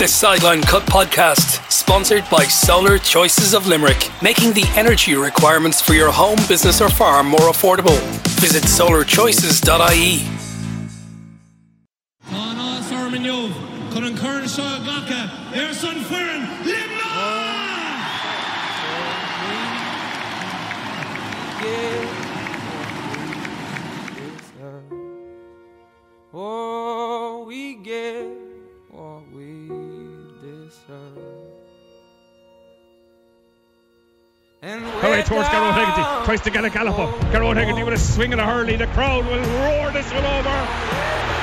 The Sideline Cut Podcast, sponsored by Solar Choices of Limerick, making the energy requirements for your home, business, or farm more affordable. Visit solarchoices.ie. Kearnshaw Gaka, Erson And All right, towards Gearóid Hegarty. Tries to get a gallop up. Gearóid Hegarty with a swing and a hurley. The crowd will roar this one over.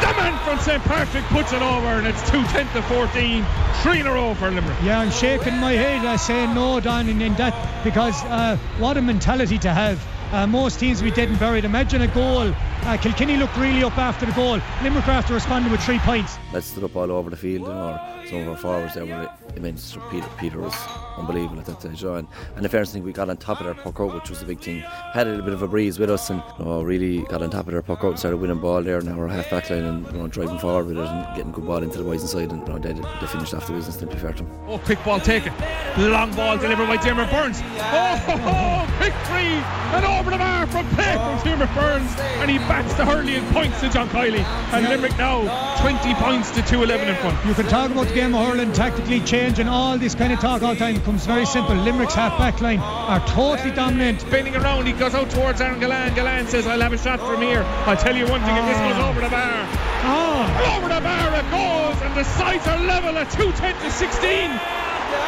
The man from St. Patrick puts it over, and it's 2 10 to 14. Three in a row for Limerick. Yeah, I'm shaking my head. I say no, Don, in, in that because uh, what a mentality to have. Uh, most teams we didn't bury it. Imagine a goal. Uh, Kilkenny looked really up after the goal. Limerick after responded with three points. Lads stood up all over the field, and our, some of our forwards there were immense. Peter, Peter was unbelievable at that stage. you know, And, and the fairness thing, we got on top of their puck out, which was a big thing. Had a little bit of a breeze with us, and you know, really got on top of their puck out and started winning ball there. Now we're half back line and you know, driving forward with it and getting good ball into the boys inside. And you know, they, they finished off the business. To be fair to them. Oh, quick ball taken. Long ball delivered by Diarmaid Byrnes. Oh, oh, oh, quick three. And over the bar from play from Diarmaid Byrnes. And he bats the hurley and points to John Kiely. And Limerick now 20 points to 211 in front. You can talk about the game of hurling tactically changing all this kind of talk all the time. Comes very simple. Limerick's half back line are totally dominant. Spinning around, he goes out towards Aaron Gillane. Gillane says, I'll have a shot from here. I'll tell you one thing, if this goes over the bar, Oh, over the bar it goes, and the sides are level at 210 to 16.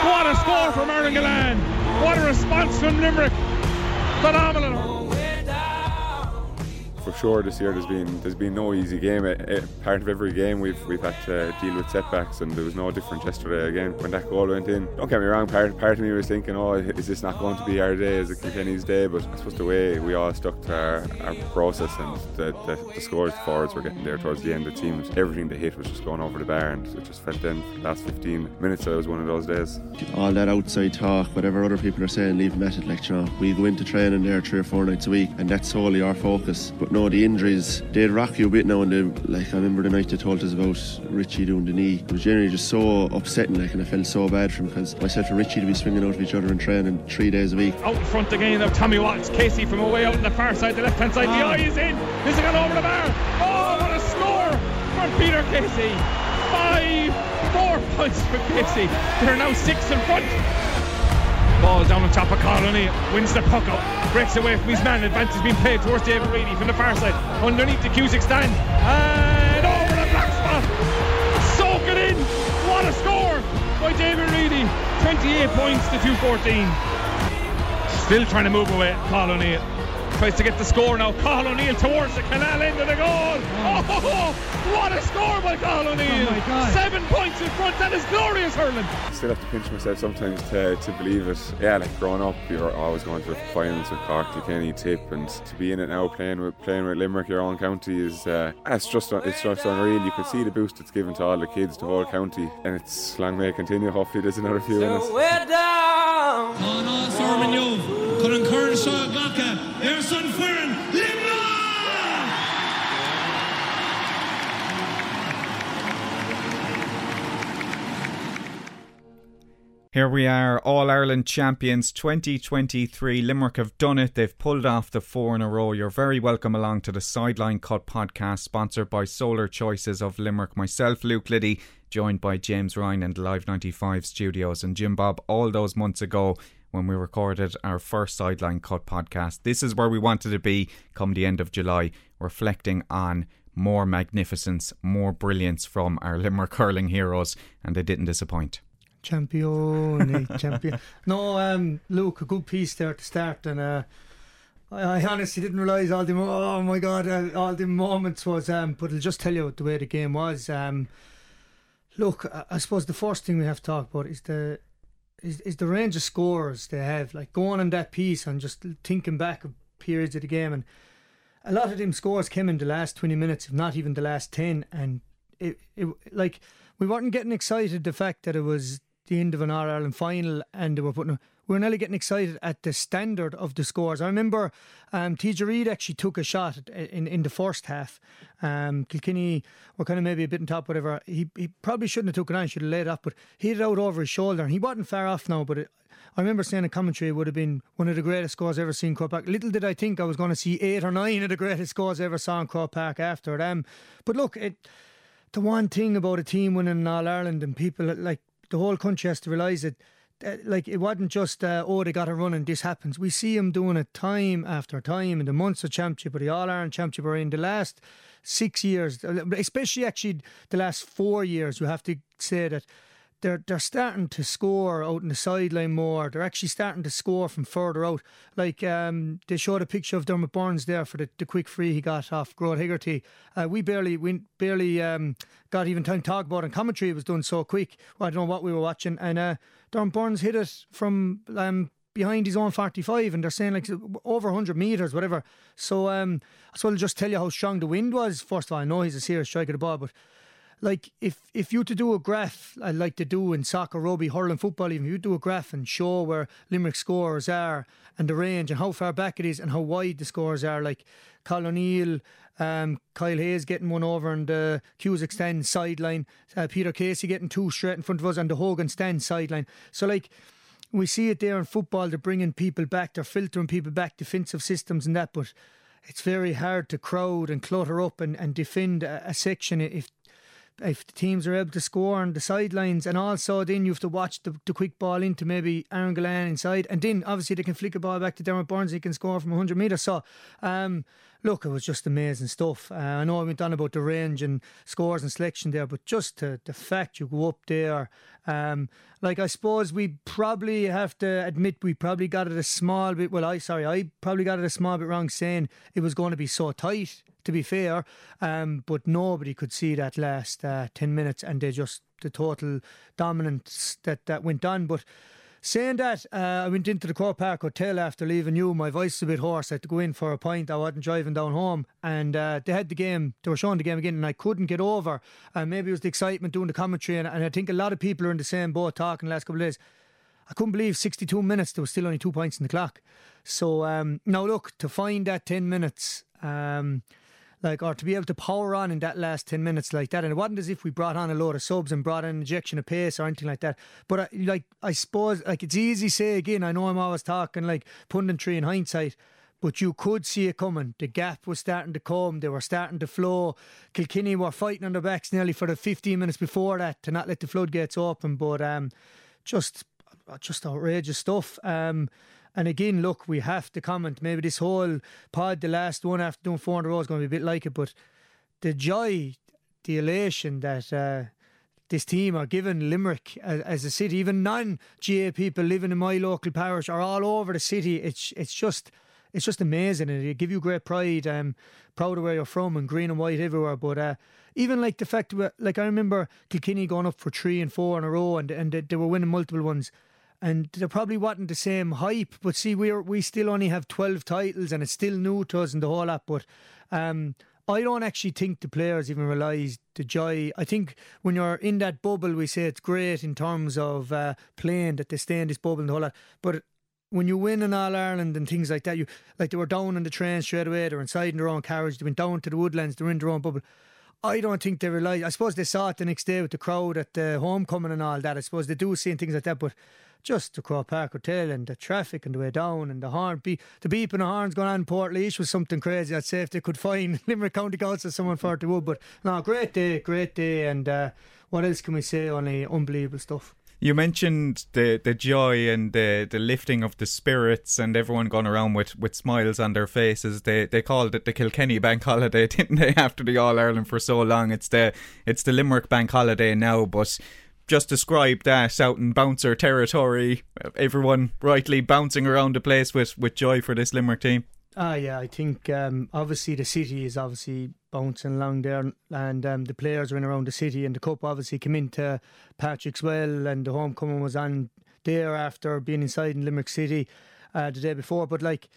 What a score from Aaron Gillane. What a response from Limerick. Phenomenal. For sure this year there's been there's been no easy game. Part of every game we've we've had to deal with setbacks, and there was no different yesterday again when that goal went in. Don't get me wrong, part part of me was thinking, oh, is this not going to be our day as a Kilkenny's day? But I suppose the way we all stuck to our, our process and the, the, the scores the forwards were getting there towards the end, of the seemed everything they hit was just going over the bar, and it just felt in for the last 15 minutes that it was one of those days. all that outside talk, whatever other people are saying, leave them at it. Like, you know, we go into training there three or four nights a week, and that's solely our focus. But no, the injuries, they'd rock you a bit now and then. Like, I remember the night they told us about Richie doing the knee. It was generally just so upsetting, like, and I felt so bad for him because myself and Richie to be swinging out of each other and training three days a week. Out in front again of Tommy Watts. Casey from away out on the far side, the left hand side. The ah. eye is in. Is it gone over the bar? Oh, what a score from Peter Casey. Five, four points for Casey. They're now six in front. Ball down on top of Cathal O'Neill. Wins the puck up. Breaks away from his man. Advance has been played towards David Reidy from the far side. Underneath the Cusack stand. And over the black spot. Soak it in. What a score by David Reidy. 28 points to 214. Still trying to move away, Cathal O'Neill. Tries to get the score now. Cathal O'Neill towards the canal end of the goal. Oh, what a score by Cathal O'Neill. Oh my God. Seven points in front. That is glorious hurling. still have to pinch myself sometimes to, to believe it. Yeah, like growing up, you're always going to the finals with Cork, Kilkenny, Tip, and to be in it now, playing with playing with Limerick, your own county, is uh, it's just it's just unreal. You can see the boost it's given to all the kids, the whole county, and it's long may it continue. Hopefully, there's another few in So it. we're down. Anna Sormanyov, Kearnshaw Gaka, Here we are, All Ireland champions 2023. Limerick have done it. They've pulled off the four in a row. You're very welcome along to the Sideline Cut podcast, sponsored by Solar Choices of Limerick. Myself, Luke Liddy, joined by James Ryan and Live 95 studios, and Jim Bob all those months ago when we recorded our first Sideline Cut podcast. This is where we wanted to be come the end of July, reflecting on more magnificence, more brilliance from our Limerick hurling heroes, and they didn't disappoint. champion, champion. No, um, Luke, a good piece there to start, and uh, I, I honestly didn't realise all the oh my god, uh, all the moments was. Um, but I'll just tell you the way the game was. Um, look, I, I suppose the first thing we have to talk about is the is, is the range of scores they have. Like going on that piece and just thinking back of periods of the game, and a lot of them scores came in the last twenty minutes, if not even the last ten, and it, it like we weren't getting excited the fact that it was the end of an All Ireland final and they were putting. We were nearly getting excited at the standard of the scores. I remember um, TJ Reid actually took a shot in, in the first half. Um, Kilkenny were kind of maybe a bit on top, whatever. He, he probably shouldn't have took it on, should have laid off, but he hit it out over his shoulder and he wasn't far off now, but it, I remember saying in commentary it would have been one of the greatest scores ever seen Croke Park. Little did I think I was going to see eight or nine of the greatest scores I ever saw in Croke Park after them. But look, it, the one thing about a team winning All Ireland and people like the whole country has to realise it. Uh, like it wasn't just uh, oh they got a run and this happens. We see them doing it time after time in the Munster Championship or the All Ireland Championship or in the last six years, especially actually the last four years. You have to say that they're they're starting to score out in the sideline more. They're actually starting to score from further out. Like um, they showed a picture of Diarmaid Byrnes there for the, the quick free he got off Gearóid Hegarty. Uh, we barely we barely um, got even time to talk about and commentary was done so quick. Well, I don't know what we were watching. And uh, Diarmaid Byrnes hit it from um, behind his own 45 and they're saying like over 100 metres, whatever. So um, so I'll just tell you how strong the wind was. First of all, I know he's a serious striker the ball, but like if if you to do a graph, I like to do in soccer, rugby, hurling, football, even if you do a graph and show where Limerick scores are and the range and how far back it is and how wide the scores are, like Cathal O'Neill, um, Kyle Hayes getting one over and the Cusack stand sideline, uh, Peter Casey getting two straight in front of us and the Hogan stand sideline. So like we see it there in football, they're bringing people back, they're filtering people back, defensive systems and that, but it's very hard to crowd and clutter up and, and defend a, a section if if the teams are able to score on the sidelines, and also then you have to watch the, the quick ball into maybe Aaron Gillane inside, and then obviously they can flick a ball back to Diarmaid Byrnes, he can score from 100 metres. So, um, look, it was just amazing stuff. Uh, I know I went on about the range and scores and selection there, but just the fact you go up there, um, like I suppose we probably have to admit we probably got it a small bit. Well, I sorry, I probably got it a small bit wrong saying it was going to be so tight to be fair. Um, but nobody could see that last uh, 10 minutes and they just, the total dominance that, that went on. But saying that, uh, I went into the Croke Park Hotel after leaving you. My voice is a bit hoarse. I had to go in for a pint. I wasn't driving down home. And uh, they had the game, they were showing the game again, and I couldn't get over. And maybe it was the excitement doing the commentary. And, and I think a lot of people are in the same boat talking the last couple of days. I couldn't believe 62 minutes, there was still only two points in the clock. So um, now, look, to find that 10 minutes, um, like or to be able to power on in that last 10 minutes like that and it wasn't as if we brought on a load of subs and brought an injection of pace or anything like that but I, like I suppose like it's easy say again I know I'm always talking like punditry in hindsight but you could see it coming. The gap was starting to come. They were starting to flow. Kilkenny were fighting on their backs nearly for the 15 minutes before that to not let the floodgates open. But um, just, just outrageous stuff. Um, and again, look, we have to comment. Maybe this whole pod, the last one after doing 400 rows, is going to be a bit like it, but the joy, the elation that uh, this team are given Limerick as, as a city, even non GA people living in my local parish are all over the city. It's it's just it's just amazing and it give you great pride. Um, proud of where you're from and green and white everywhere. But uh, even like the fact, that, like I remember Kilkenny going up for three and four in a row and and they were winning multiple ones and there probably wasn't the same hype. But see, we we still only have twelve titles, and it's still new to us and the whole lot. But um, I don't actually think the players even realise the joy. I think when you're in that bubble, we say it's great in terms of uh, playing that they stay in this bubble and the whole lot. But when you win in All Ireland and things like that, you like they were down on the train straight away. They're inside in their own carriage. They went down to the woodlands. They're in their own bubble. I don't think they realise. I suppose they saw it the next day with the crowd at the homecoming and all that. I suppose they do see things like that, but just the Croke Park Hotel and the traffic and the way down and the horn, be, the beep and the horns going on in Portlaoise was something crazy. I'd say if they could find Limerick County Council someone for it, they would. But no, great day, great day. And uh, what else can we say? Only unbelievable stuff. You mentioned the, the joy and the, the lifting of the spirits and everyone going around with, with smiles on their faces. They they called it the Kilkenny Bank Holiday, didn't they? After the All Ireland for so long, it's the it's the Limerick Bank Holiday now. But just described that out in bouncer territory. Everyone rightly bouncing around the place with, with joy for this Limerick team. Ah, yeah, I think um, obviously the city is obviously bouncing along there, and um, the players are in around the city, and the cup obviously came into Patrick's Well, and the homecoming was on there after being inside in Limerick City uh, the day before. But like,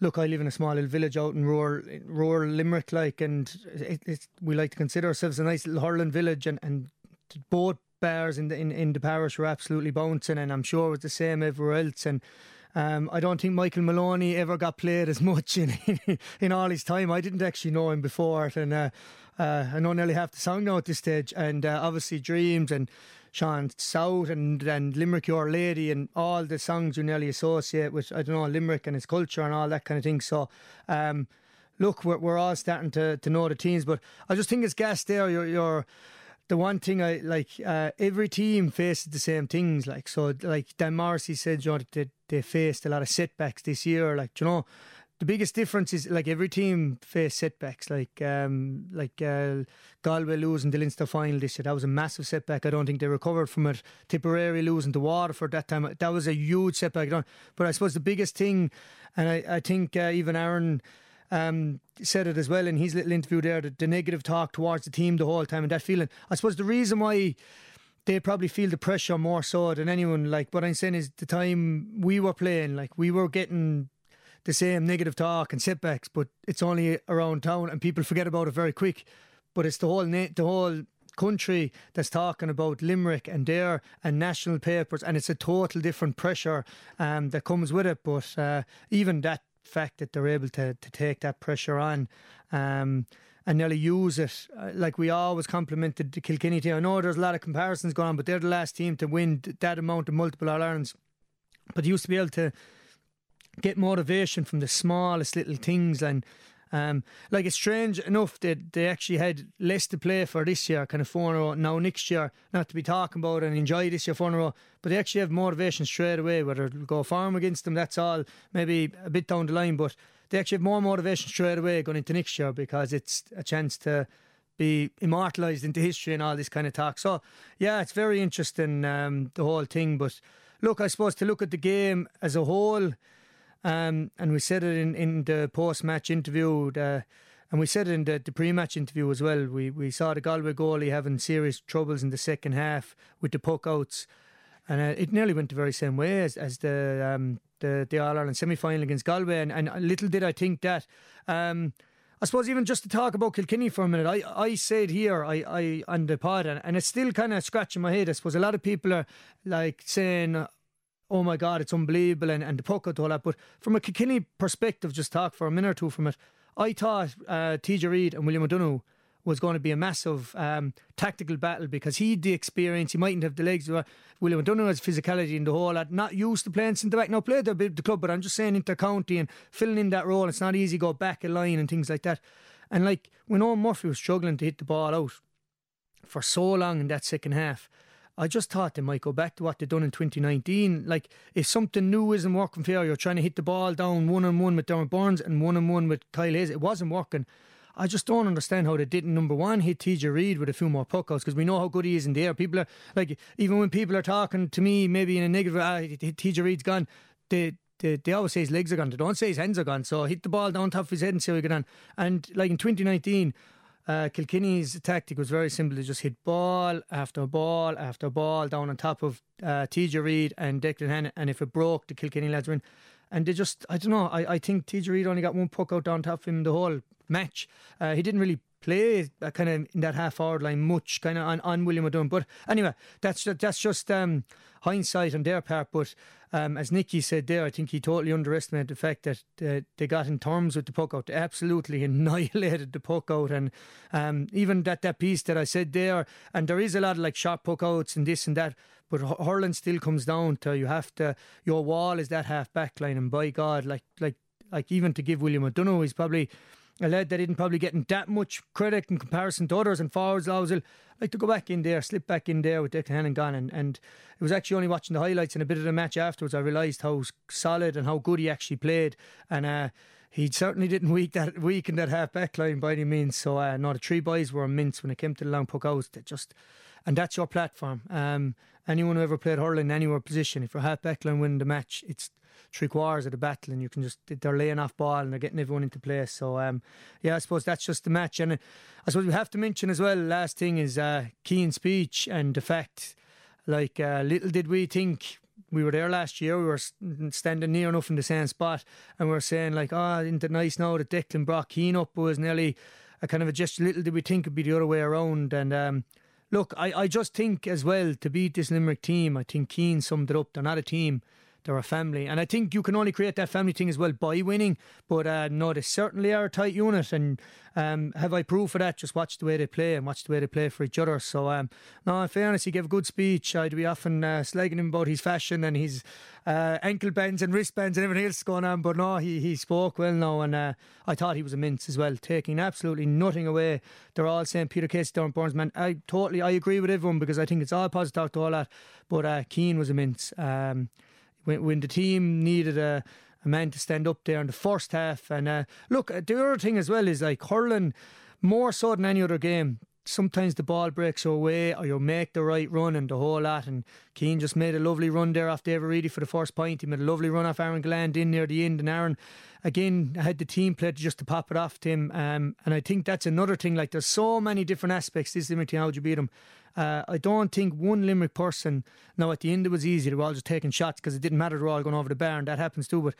look, I live in a small little village out in rural, rural Limerick, like, and it, we like to consider ourselves a nice little hurling village, and, and both bars in the in, in the parish were absolutely bouncing, and I'm sure it was the same everywhere else. And um, I don't think Michael Maloney ever got played as much in in all his time. I didn't actually know him before it, and uh, uh, I know nearly half the song now at this stage. And uh, obviously, Dreams and Sean South and, and Limerick Your Lady and all the songs you nearly associate with, I don't know, Limerick and its culture and all that kind of thing. So, um, look, we're, we're all starting to, to know the teams, but I just think it's gas there. You're, you're the one thing I like, uh, every team faces the same things. Like, so, like Dan Morrissey said, you know, they, they faced a lot of setbacks this year. Like, you know, the biggest difference is like every team faced setbacks. Like um, like uh, Galway losing the Leinster final this year, that was a massive setback. I don't think they recovered from it. Tipperary losing to Waterford that time, that was a huge setback. But I suppose the biggest thing, and I, I think uh, even Aaron um, said it as well in his little interview there, the, the negative talk towards the team the whole time and that feeling. I suppose the reason why they probably feel the pressure more so than anyone. Like what I'm saying is the time we were playing, like we were getting the same negative talk and setbacks, but it's only around town and people forget about it very quick. But it's the whole na- the whole country that's talking about Limerick and there and national papers, and it's a total different pressure um, that comes with it. But uh, even that fact that they're able to to take that pressure on. Um, and nearly use it. Uh, like we always complimented the Kilkenny team. I know there's a lot of comparisons going on, but they're the last team to win that amount of multiple All Irelands. But they used to be able to get motivation from the smallest little things and um, like it's strange enough that they actually had less to play for this year, kind of four in a row. Now next year, not to be talking about and enjoy this year four in a row, but they actually have motivation straight away. Whether it'll go farm against them, that's all. Maybe a bit down the line, but they actually have more motivation straight away going into next year because it's a chance to be immortalised into history and all this kind of talk. So yeah, it's very interesting um, the whole thing. But look, I suppose to look at the game as a whole. Um, and we said it in, in the post match interview, the, and we said it in the, the pre match interview as well. We we saw the Galway goalie having serious troubles in the second half with the puck outs, and uh, it nearly went the very same way as, as the um, the, the All Ireland semi final against Galway. And, and little did I think that. Um, I suppose even just to talk about Kilkenny for a minute, I, I said here I, I on the pod and, and it's still kind of scratching my head. I suppose a lot of people are like saying, oh my God, it's unbelievable and, and the puck out all that. But from a Kilkenny perspective, just talk for a minute or two from it, I thought uh, TJ Reid and William O'Donoghue was going to be a massive um, tactical battle because he had the experience, he mightn't have the legs. William O'Donoghue has physicality in the whole lot, not used to playing centre back. Now, played the, the club, but I'm just saying inter-county and filling in that role. It's not easy go back a line and things like that. And like when Eoin Murphy was struggling to hit the ball out for so long in that second half, I just thought they might go back to what they done in 2019. Like, if something new isn't working for you, you're trying to hit the ball down one on one with Diarmaid Byrnes and one on one with Kyle Hayes, it wasn't working. I just don't understand how they didn't, number one, hit TJ Reid with a few more puckouts because we know how good he is in the air. People are, like, even when people are talking to me, maybe in a negative, ah, TJ Reid's gone, they, they, they always say his legs are gone. They don't say his hands are gone. So hit the ball down top of his head and see how he get on. And like in 2019, uh, Kilkenny's tactic was very simple to just hit ball after ball after ball down on top of uh, TJ Reid and Declan Hannon, and if it broke, the Kilkenny lads win. And they just, I don't know, I, I think TJ Reid only got one puck out down top of him the whole match. Uh, he didn't really play uh, kind of in that half forward line much, kind of on, on William O'Donoghue. But anyway, that's that's just um, hindsight on their part. But um, as Nicky said there, I think he totally underestimated the fact that uh, they got in terms with the puck out. They absolutely annihilated the puck out. And um, even that, that piece that I said there, and there is a lot of like short puck outs and this and that, but hurling still comes down to you have to, your wall is that half back line. And by God, like, like, like even to give William O'Donoghue, he's probably a lad that didn't probably getting that much credit in comparison to others and forwards always like to go back in there, slip back in there with Declan Hannon gone and, and it was actually only watching the highlights and a bit of the match afterwards I realised how solid and how good he actually played and uh, he certainly didn't weak that weak in that half back line by any means. So uh, no, the three boys were immense when it came to the long puck outs. They just and that's your platform. Um, anyone who ever played hurling anywhere position, if you're half back line winning the match, it's three quarters of the battle, and you can just they're laying off ball and they're getting everyone into place. So um, yeah, I suppose that's just the match, and uh, I suppose we have to mention as well. Last thing is uh, Cian's speech and the fact, like uh, little did we think. We were there last year. We were standing near enough in the same spot, and we were saying like, "Oh, isn't it nice now that Declan brought Cian up?" was nearly a kind of a gesture. Little did we think it'd be the other way around, and um, look, I, I just think as well to beat this Limerick team, I think Cian summed it up. They're not a team. They're a family, and I think you can only create that family thing as well by winning. But uh, no, they certainly are a tight unit, and um, have I proof of that? Just watch the way they play and watch the way they play for each other. So, um, no, in fairness, he gave a good speech. I'd be often uh, slagging him about his fashion and his uh, ankle bands and wristbands and everything else going on. But no, he, he spoke well now, and uh, I thought he was a immense as well, taking absolutely nothing away. They're all saying Peter Casey, Diarmaid Byrnes, man. I totally I agree with everyone because I think it's all positive to all that. But uh, Cian was immense. Um, when, when the team needed a, a man to stand up there in the first half. And uh, look, the other thing as well is like hurling more so than any other game. Sometimes the ball breaks your way, or you make the right run and the whole lot. And Cian just made a lovely run there off David Reidy for the first point. He made a lovely run off Aaron Gillane in near the end, and Aaron again had the team played just to pop it off to him. Um, and I think that's another thing. Like there's so many different aspects this Limerick team. How you beat them? Uh, I don't think one Limerick person. Now at the end it was easy. They were all just taking shots because it didn't matter. They were all going over the bar, and that happens too. But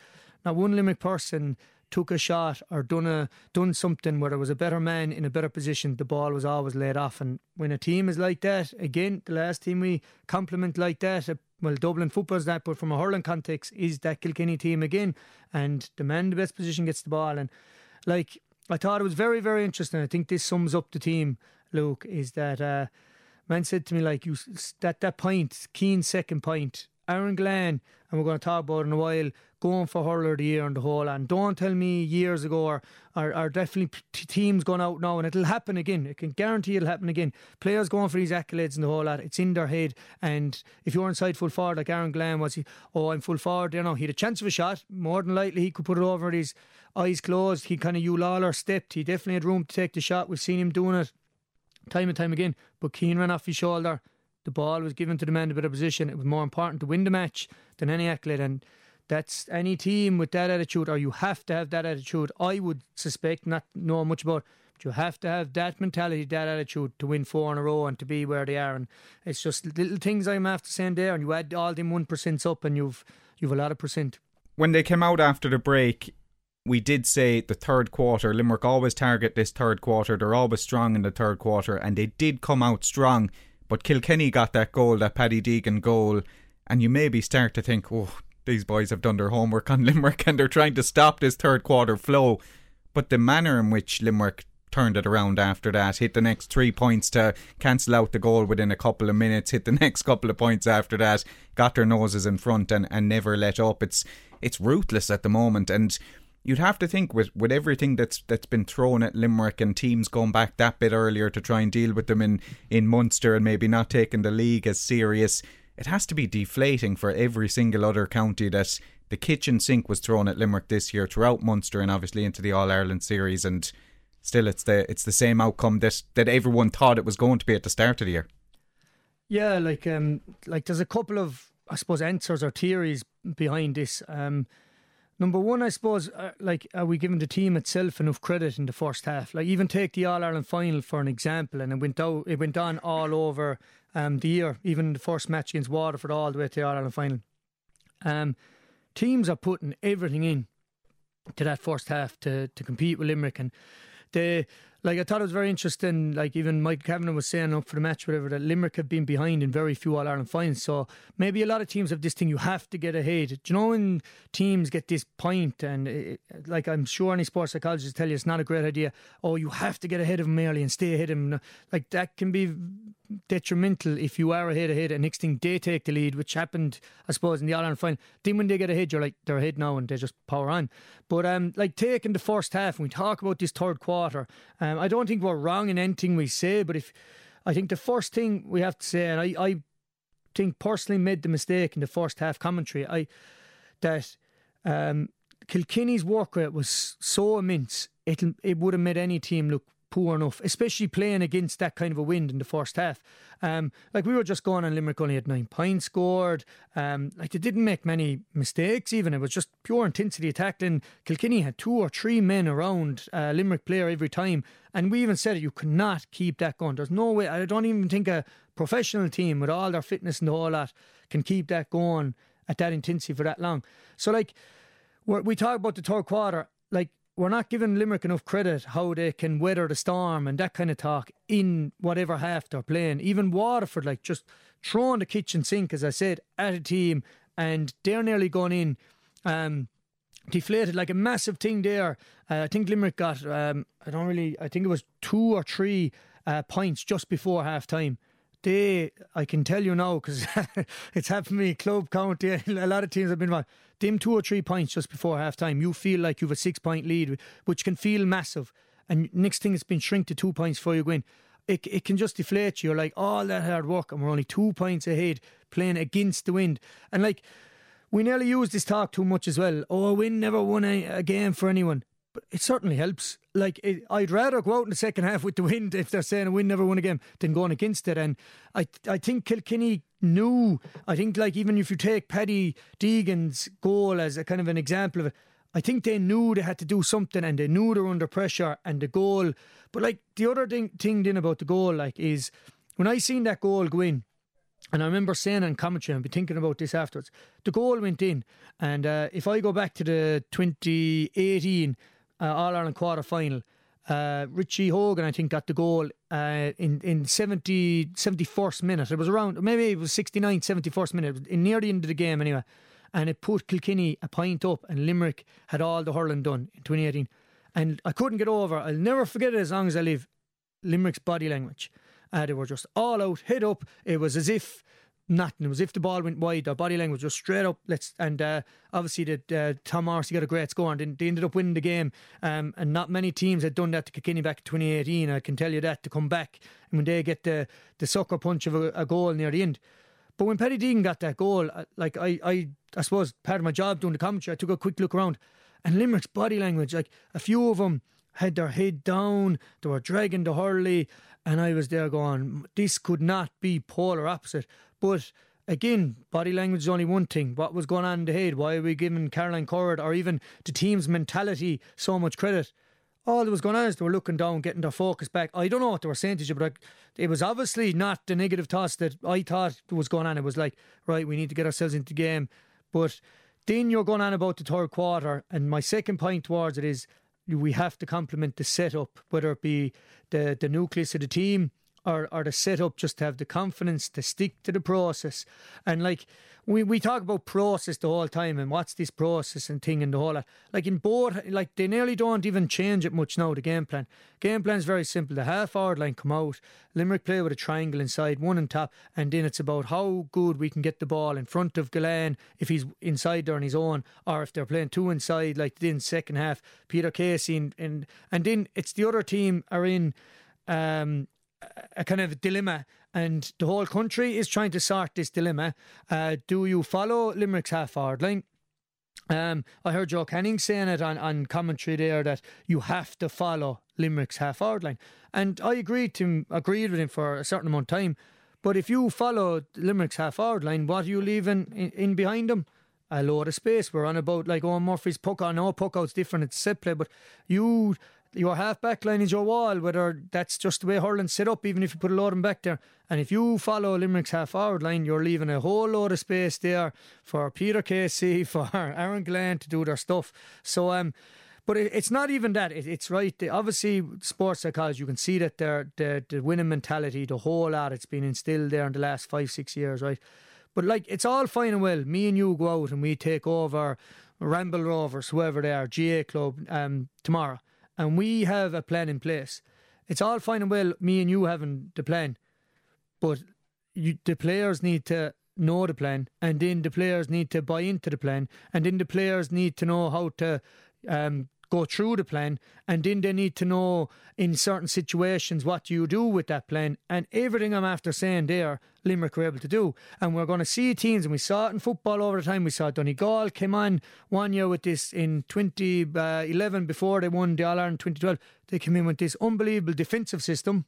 now one Limerick person took a shot or done a done something where there was a better man in a better position, the ball was always laid off. And when a team is like that, again, the last team we compliment like that, uh, well, Dublin football's that, but from a hurling context, is that Kilkenny team again. And the man in the best position gets the ball. And like I thought it was very, very interesting. I think this sums up the team, Luke, is that uh, man said to me like you that that point, keen second point, Aaron Gillane, and we're going to talk about in a while, going for hurler of the year and the whole. And don't tell me years ago or, or, or definitely teams going out now, and it'll happen again. I can guarantee it'll happen again. Players going for these accolades and the whole lot, it's in their head. And if you're inside full forward like Aaron Gillane was, he, oh, I'm full forward, you know, he had a chance of a shot. More than likely, he could put it over his eyes closed. He kind of Hugh Lawler stepped. He definitely had room to take the shot. We've seen him doing it time and time again. But Cian ran off his shoulder. The ball was given to the men a better position. It was more important to win the match than any accolade. And that's any team with that attitude, or you have to have that attitude. I would suspect, not know much about, but you have to have that mentality, that attitude to win four in a row and to be where they are. And it's just little things I'm after saying there. And you add all them one percents up, and you've you've a lot of percent. When they came out after the break, we did say the third quarter. Limerick always target this third quarter. They're always strong in the third quarter, and they did come out strong. But Kilkenny got that goal, that Paddy Deegan goal, and you maybe start to think, oh, these boys have done their homework on Limerick and they're trying to stop this third quarter flow. But the manner in which Limerick turned it around after that, hit the next three points to cancel out the goal within a couple of minutes, hit the next couple of points after that, got their noses in front and, and never let up. It's it's ruthless at the moment and you'd have to think with, with everything that's that's been thrown at Limerick and teams going back that bit earlier to try and deal with them in, in Munster and maybe not taking the league as serious, it has to be deflating for every single other county that the kitchen sink was thrown at Limerick this year throughout Munster and obviously into the All Ireland series and still it's the it's the same outcome that that everyone thought it was going to be at the start of the year. Yeah, like um like there's a couple of I suppose answers or theories behind this. Um Number one, I suppose, uh, like, are we giving the team itself enough credit in the first half? Like, even take the All Ireland final for an example, and it went out, it went on all over um, the year, even the first match against Waterford, all the way to the All Ireland final. Um, teams are putting everything in to that first half to to compete with Limerick, and they like I thought it was very interesting. Like even Mike Kavanagh was saying up for the match, whatever that Limerick have been behind in very few All Ireland finals. So maybe a lot of teams have this thing: you have to get ahead. Do you know when teams get this point, and it, like I'm sure any sports psychologist tell you, it's not a great idea. Oh, you have to get ahead of them early and stay ahead of them. Like that can be detrimental if you are ahead ahead and next thing they take the lead, which happened, I suppose, in the Ireland final. Then when they get ahead, you're like they're ahead now and they just power on. But um, like taking the first half, we talk about this third quarter, um, I don't think we're wrong in anything we say, but if I think the first thing we have to say, and I, I think personally made the mistake in the first half commentary, I that um, Kilkenny's work rate was so immense, it it would have made any team look poor enough, especially playing against that kind of a wind in the first half. Um, like we were just going on Limerick only had nine points scored. Um, like they didn't make many mistakes even. It was just pure intensity attack. Kilkenny had two or three men around uh, Limerick player every time. And we even said it, you cannot keep that going. There's no way. I don't even think a professional team with all their fitness and all that can keep that going at that intensity for that long. So like we talk about the third quarter, like we're not giving Limerick enough credit how they can weather the storm and that kind of talk in whatever half they're playing. Even Waterford, like just throwing the kitchen sink, as I said, at a team, and they're nearly gone in. Um, deflated like a massive thing there. Uh, I think Limerick got um, I don't really I think it was two or three uh, points just before half time. They I can tell you now because it's happened to me club county a lot of teams have been involved. Them two or three points just before half time, you feel like you've a six point lead, which can feel massive. And next thing it's been shrink to two points before you go in. It, it can just deflate you. You're like oh, all that hard work, and we're only two points ahead, playing against the wind. And like we nearly use this talk too much as well. Oh, win never won a, a game for anyone. But it certainly helps. Like, it, I'd rather go out in the second half with the wind if they're saying a win never won a game than going against it. And I, I think Kilkenny knew. I think, like, even if you take Paddy Deegan's goal as a kind of an example of it, I think they knew they had to do something and they knew they were under pressure and the goal. But, like, the other thing, thing then about the goal, like, is when I seen that goal go in, and I remember saying in commentary, and be thinking about this afterwards. The goal went in, and uh, if I go back to the 2018 uh, All Ireland quarter final, uh, Richie Hogan, I think, got the goal uh, in in 70, 71st minute. It was around, maybe it was 69, 71st minute, in near the end of the game anyway. And it put Kilkenny a point up, and Limerick had all the hurling done in 2018. And I couldn't get over, I'll never forget it as long as I live, Limerick's body language. Uh, they were just all out, hit up. It was as if nothing. It was if the ball went wide. Their body language was straight up. Let's and uh, obviously the uh, Tom Morrissey got a great score and they ended up winning the game. Um, and not many teams had done that to Kilkenny back in 2018. I can tell you that to come back and when they get the the sucker punch of a, a goal near the end. But when Paddy Deegan got that goal, uh, like I, I, I suppose part of my job doing the commentary, I took a quick look around, and Limerick's body language, like a few of them had their head down, they were dragging the hurley, and I was there going, this could not be polar opposite. But again, body language is only one thing. What was going on in the head? Why are we giving Caroline Currid or even the team's mentality so much credit? All that was going on is they were looking down, getting their focus back. I don't know what they were saying to you, but it was obviously not the negative thoughts that I thought was going on. It was like, right, we need to get ourselves into the game. But then you're going on about the third quarter, and my second point towards it is we have to complement the setup, whether it be the, the nucleus of the team or, or the setup just to have the confidence to stick to the process. And like we, we talk about process the whole time and what's this process and thing and the whole. Like in board, like they nearly don't even change it much now, the game plan. Game plan is very simple. The half forward line come out, Limerick play with a triangle inside, one on top, and then it's about how good we can get the ball in front of Gillane if he's inside there on his own, or if they're playing two inside like in second half, Peter Casey and, and, and then it's the other team are in um, a kind of dilemma, and the whole country is trying to sort this dilemma. Uh, do you follow Limerick's half forward line? Um, I heard Joe Canning saying it on, on commentary there that you have to follow Limerick's half forward line, and I agreed to agreed with him for a certain amount of time. But if you follow Limerick's half forward line, what are you leaving in, in behind them? a load of space. We're on about like Eoin Murphy's puck. I know puck out's different, it's set play, but you your half back line is your wall, whether that's just the way hurling set up, even if you put a load of back there. And if you follow Limerick's half forward line, you're leaving a whole load of space there for Peter Casey, for Aaron Gillane to do their stuff. So, um, but it, it's not even that. It, it's right. Obviously, sports psychology, you can see that the, the winning mentality, the whole lot, it's been instilled there in the last five, six years, right? But like, it's all fine and well. Me and you go out and we take over Ramble Rovers, whoever they are, GA Club, um, tomorrow and we have a plan in place. It's all fine and well, me and you having the plan, but you, the players need to know the plan, and then the players need to buy into the plan, and then the players need to know how to um, go through the plan and then they need to know in certain situations what you do with that plan. And everything I'm after saying there Limerick were able to do. And we're going to see teams and we saw it in football over the time. We saw Donegal came on one year with this in 2011 uh, before they won the All-Ireland 2012 they came in with this unbelievable defensive system.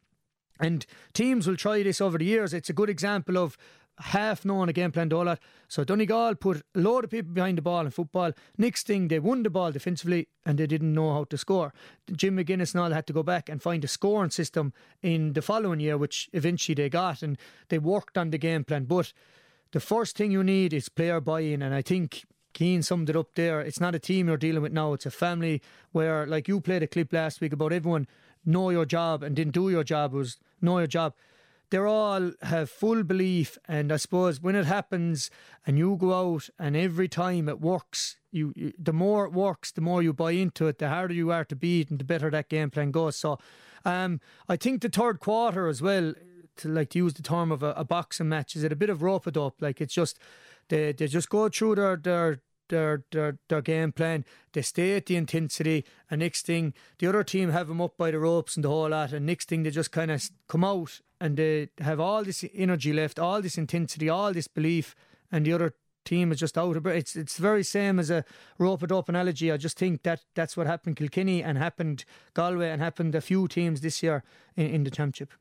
And teams will try this over the years. It's a good example of half knowing a game plan, all that. So Donegal put a load of people behind the ball in football. Next thing, they won the ball defensively and they didn't know how to score. Jim McGuinness and all had to go back and find a scoring system in the following year, which eventually they got, and they worked on the game plan. But the first thing you need is player buy in, and I think Cian summed it up there. It's not a team you're dealing with now; it's a family where, like you played a clip last week about everyone know your job and didn't do your job. It was know your job. They all have full belief, and I suppose when it happens and you go out and every time it works, you, you the more it works, the more you buy into it, the harder you are to beat, and the better that game plan goes. So, um, I think the third quarter as well to like to use the term of a, a boxing match is it a bit of rope it up like it's just they they just go through their their their, their their game plan. They stay at the intensity, and next thing the other team have them up by the ropes and the whole lot. And next thing they just kind of come out and they have all this energy left, all this intensity, all this belief, and the other team is just out of it. It's it's very same as a rope it up analogy. I just think that that's what happened Kilkenny and happened Galway and happened a few teams this year in, in the championship.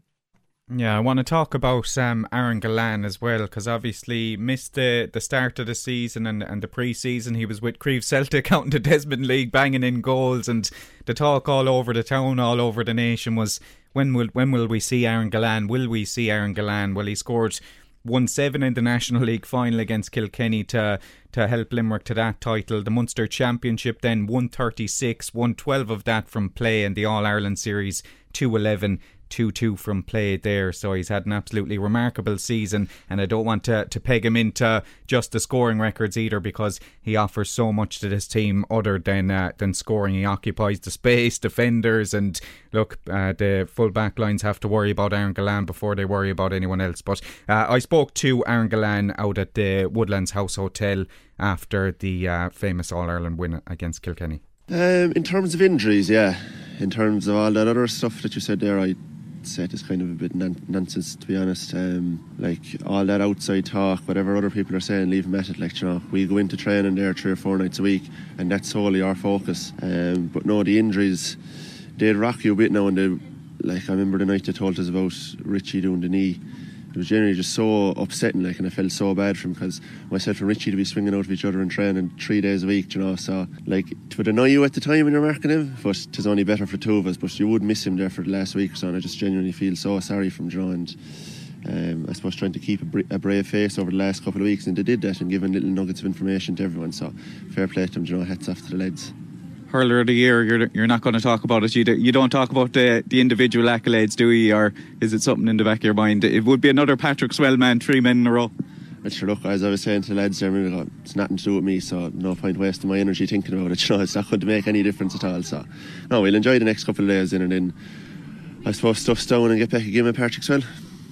Yeah, I want to talk about um, Aaron Gillane as well because obviously missed the, the start of the season and, and the pre season. He was with Creve Celtic out in the Desmond League, banging in goals, and the talk all over the town, all over the nation was when will when will we see Aaron Gillane? Will we see Aaron Gillane? Well, he scored one seven in the National League final against Kilkenny to to help Limerick to that title. The Munster Championship then one thirty six, one twelve of that from play in the All Ireland series, two eleven 2 2 from play there. So he's had an absolutely remarkable season. And I don't want to, to peg him into just the scoring records either because he offers so much to this team other than uh, than scoring. He occupies the space, defenders, and look, uh, the full back lines have to worry about Aaron Gillane before they worry about anyone else. But uh, I spoke to Aaron Gillane out at the Woodlands House Hotel after the uh, famous All Ireland win against Kilkenny. Um, in terms of injuries, yeah. In terms of all that other stuff that you said there, I set is kind of a bit nonsense to be honest. Um, like all that outside talk, whatever other people are saying, leave them at it. Like you know, we go into training there three or four nights a week, and that's solely our focus. Um, but no, the injuries they'd rock you a bit now and they. Like I remember the night they told us about Richie doing the knee it was generally just so upsetting, like, and I felt so bad for him because myself and Richie to be swinging out of each other and training three days a week, you know. So, like, it would annoy you at the time when you're marking him, but it's only better for two of us. But you would miss him there for the last week or so, and I just genuinely feel so sorry from John. and um, I suppose trying to keep a, a, brave face over the last couple of weeks, and they did that and giving little nuggets of information to everyone. So, fair play to them, you know, hats off to the lads hurler of the year, you're you're not going to talk about it. You, do, you don't talk about the, the individual accolades, do you? Or is it something in the back of your mind? It would be another Patrickswell man, three men in a row. Well, sure, look, as I was saying to the lads there, it's nothing to do with me, so no point wasting my energy thinking about it. You know, it's not going to make any difference at all. So, no, we'll enjoy the next couple of days in, and then I suppose stuff's down and get back again with Patrickswell.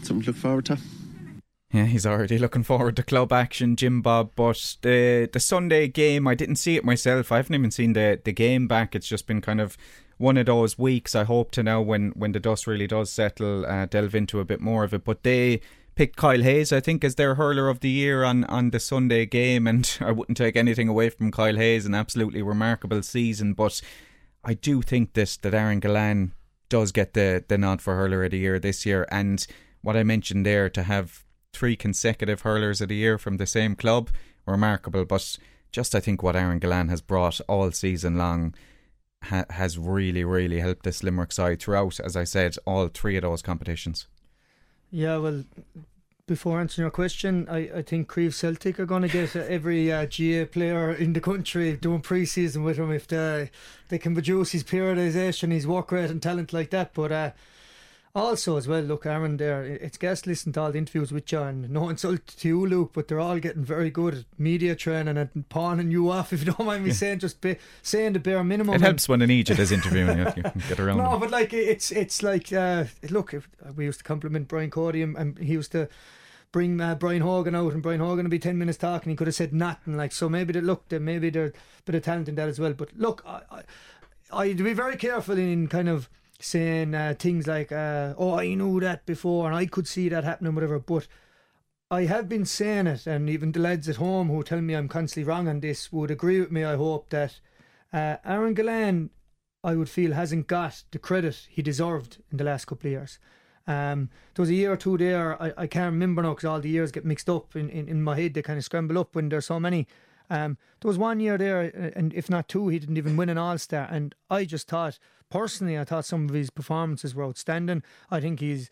Something to look forward to. Yeah, he's already looking forward to club action, Jim Bob. But the the Sunday game, I didn't see it myself. I haven't even seen the, the game back. It's just been kind of one of those weeks. I hope to now, when when the dust really does settle, uh, delve into a bit more of it. But they picked Kyle Hayes, I think, as their hurler of the year on, on the Sunday game, and I wouldn't take anything away from Kyle Hayes. An absolutely remarkable season, but I do think this that Aaron Gillane does get the the nod for hurler of the year this year, and what I mentioned there to have three consecutive hurlers of the year from the same club. Remarkable, but just I think what Aaron Gillane has brought all season long ha- has really, really helped this Limerick side throughout, as I said, all three of those competitions. Yeah, well, before answering your question, I, I think Creve Celtic are going to get every uh, GA player in the country doing pre season with him if they, they can produce his periodisation, his work rate, and talent like that. But uh, also, as well, look, Aaron, there, it's guest listening to all the interviews with you, and no insult to you, Luke, but they're all getting very good at media training and pawning you off, if you don't mind me yeah. saying, just be, saying the bare minimum. It helps when an Egypt is interviewing you, you get around. No, them. but like, it's it's like, uh, look, if, we used to compliment Brian Cody, and, and he used to bring uh, Brian Hogan out, and Brian Hogan would be 10 minutes talking, he could have said nothing, like, so maybe they look, maybe there's a bit of talent in that as well. But look, I, I, I'd be very careful in kind of saying uh, things like, uh, "Oh, I knew that before, and I could see that happening, whatever." But I have been saying it, and even the lads at home who tell me I'm constantly wrong on this would agree with me. I hope that uh, Aaron Gillane, I would feel, hasn't got the credit he deserved in the last couple of years. Um, there was a year or two there, I, I can't remember now because all the years get mixed up in, in, in my head. They kind of scramble up when there's so many. Um, there was one year there, uh, and if not two, he didn't even win an All Star. And I just thought, personally, I thought some of his performances were outstanding. I think he's.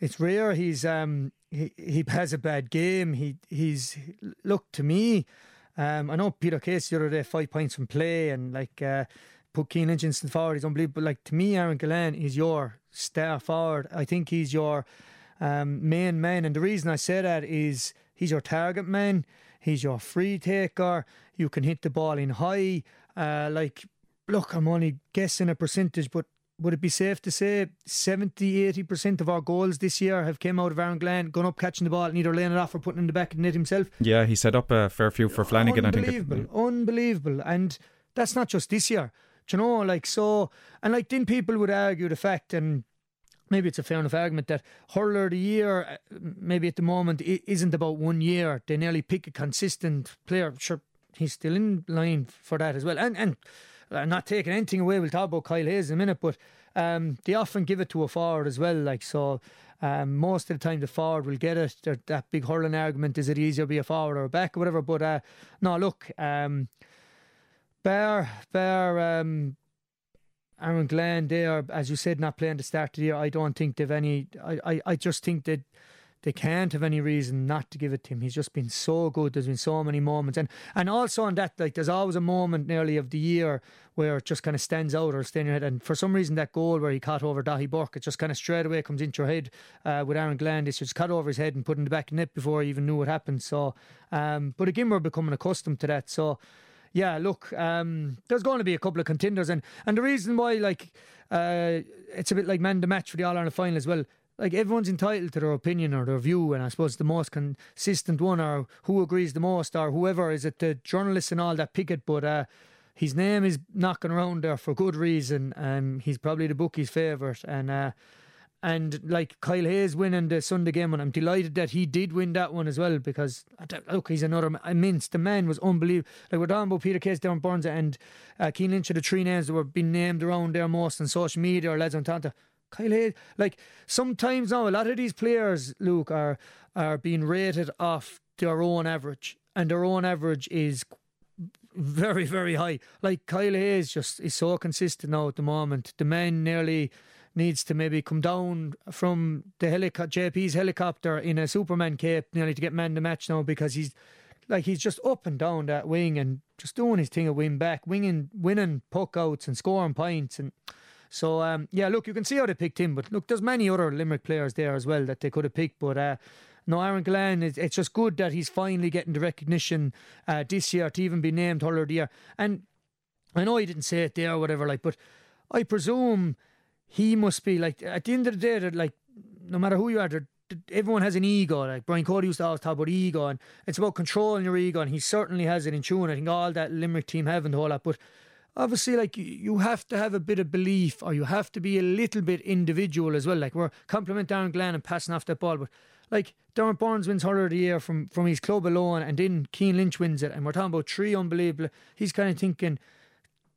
It's rare he's um he he has a bad game. He he's look to me. Um, I know Peter Casey the other day, five points from play, and like uh, put Lynch instant forward. He's unbelievable. Like to me, Aaron Gillane is your star forward. I think he's your um, main man, and the reason I say that is he's your target man. He's your free taker. You can hit the ball in high. Uh, like, look, I'm only guessing a percentage, but would it be safe to say 70 80% of our goals this year have came out of Aaron Gillane, gone up catching the ball and either laying it off or putting it in the back of the net himself? Yeah, he set up a fair few for Flanagan, I think. Unbelievable, unbelievable. And that's not just this year. Do you know, like, so, and like, then people would argue the fact, and maybe it's a fair enough argument that hurler of the year, uh, maybe at the moment, it isn't about one year. They nearly pick a consistent player. Sure, he's still in line for that as well. And, and, I'm not taking anything away. We'll talk about Kyle Hayes in a minute, but um, they often give it to a forward as well. Like so, um, most of the time the forward will get it. They're, that big hurling argument is it easier to be a forward or a back or whatever. But uh, no, look, um, Bear, Bear, um, Aaron Gillane, they are, as you said, not playing the start of the year. I don't think they've any. I, I, I just think that they can't have any reason not to give it to him. He's just been so good. There's been so many moments, and and also on that, like there's always a moment nearly of the year where it just kind of stands out or stands in your head. And for some reason, that goal where he caught over Daithí Burke, it just kind of straight away comes into your head uh, with Aaron Gillane. It's just cut over his head and put in the back of the net before he even knew what happened. So, um, but again, we're becoming accustomed to that. So yeah, look, um, there's going to be a couple of contenders, and and the reason why, like, uh, it's a bit like man the match for the All Ireland final as well. Like everyone's entitled to their opinion or their view, and I suppose the most consistent one, or who agrees the most, or whoever is it, the journalists and all that pick it. But uh, his name is knocking around there for good reason. Um, he's probably the bookie's favourite, and uh, and like Kyle Hayes winning the Sunday game, and I'm delighted that he did win that one as well because look, he's another immense. The man was unbelievable. Like we're talking about Peter Casey, Diarmaid Byrnes, and uh, Cian Lynch are the three names that were being named around there most on social media or lads on Tanta. Kyle Hayes, like sometimes now, a lot of these players, Luke, are are being rated off their own average, and their own average is very, very high. Like Kyle Hayes just is so consistent now at the moment. The man nearly needs to maybe come down from the helicopter, JP's helicopter in a Superman cape nearly to get man the match now because he's like he's just up and down that wing and just doing his thing of wing back, winging, winning puck outs and scoring points and. So um, yeah, look, you can see how they picked him, but look, there's many other Limerick players there as well that they could have picked. But uh, no, Aaron Gillane, it's just good that he's finally getting the recognition uh, this year to even be named Hurler of the Year. And I know he didn't say it there or whatever, like, but I presume he must be like at the end of the day, that like no matter who you are, everyone has an ego. Like Brian Cody used to always talk about ego, and it's about controlling your ego, and he certainly has it in tune. I think all that Limerick team have and all that, but obviously, like you have to have a bit of belief, or you have to be a little bit individual as well. Like we're complimenting Aaron Gillane and passing off that ball, but like Diarmaid Byrnes wins Hurler of the Year from from his club alone, and then Cian Lynch wins it, and we're talking about three unbelievable. He's kind of thinking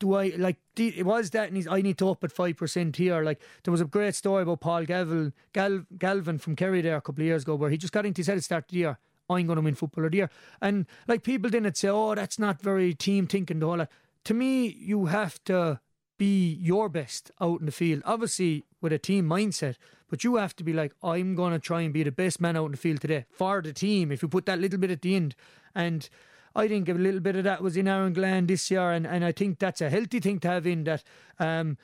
do I like? It was that, and he's, I need to up at five percent here. Like there was a great story about Paul Galvin, Gal, Galvin from Kerry there a couple of years ago, where he just got into his head at start the year. I'm going to win footballer of the year, and like people didn't say, "Oh, that's not very team thinking." The whole lot. To me, you have to be your best out in the field. Obviously, with a team mindset, but you have to be like, I'm going to try and be the best man out in the field today for the team. If you put that little bit at the end, and I think a little bit of that was in Aaron Gillane this year, and, and I think that's a healthy thing to have in that. Um,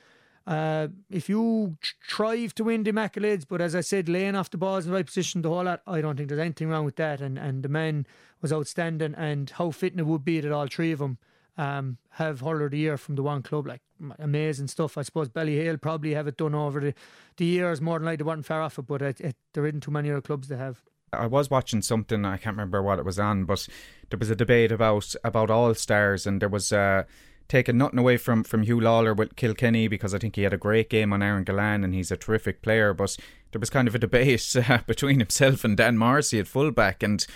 uh, if you strive to win the accolades, but as I said, laying off the balls in the right position, the whole lot, I don't think there's anything wrong with that. And and the man was outstanding, and how fitting it would be that all three of them um, have hurler of the year from the one club, like amazing stuff. I suppose Ballyhale probably have it done over the, the years more than like they weren't far off it, but it, it, there isn't too many other clubs that have. I was watching something I can't remember what it was on, but there was a debate about about all stars, and there was uh, taking nothing away from from Huw Lawlor with Kilkenny because I think he had a great game on Aaron Gillane and he's a terrific player. But there was kind of a debate uh, between himself and Dan Morrissey at fullback, and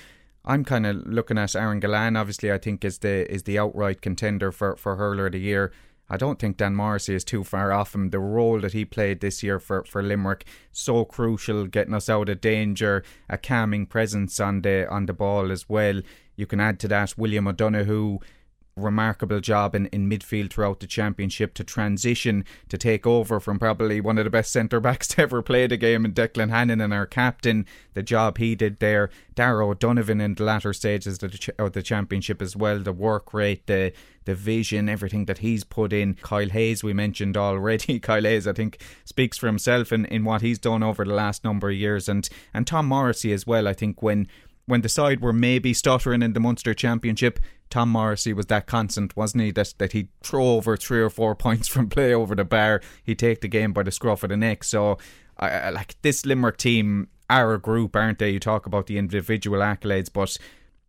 I'm kind of looking at Aaron Gillane. Obviously, I think is the is the outright contender for for hurler of the year. I don't think Dan Morrissey is too far off him. The role that he played this year for, for Limerick so crucial, getting us out of danger, a calming presence on the on the ball as well. You can add to that William O'Donoghue remarkable job in, in midfield throughout the championship to transition to take over from probably one of the best centre backs to ever play the game in Declan Hannon and our captain. The job he did there, Darragh O'Donovan in the latter stages of the, of the championship as well. The work rate, the the vision, everything that he's put in. Kyle Hayes, we mentioned already. Kyle Hayes, I think, speaks for himself in, in what he's done over the last number of years, and and Tom Morrissey as well. I think when when the side were maybe stuttering in the Munster Championship, Tom Morrissey was that constant, wasn't he? That that he'd throw over three or four points from play over the bar. He'd take the game by the scruff of the neck. So, like this Limerick team are a group, aren't they? You talk about the individual accolades, but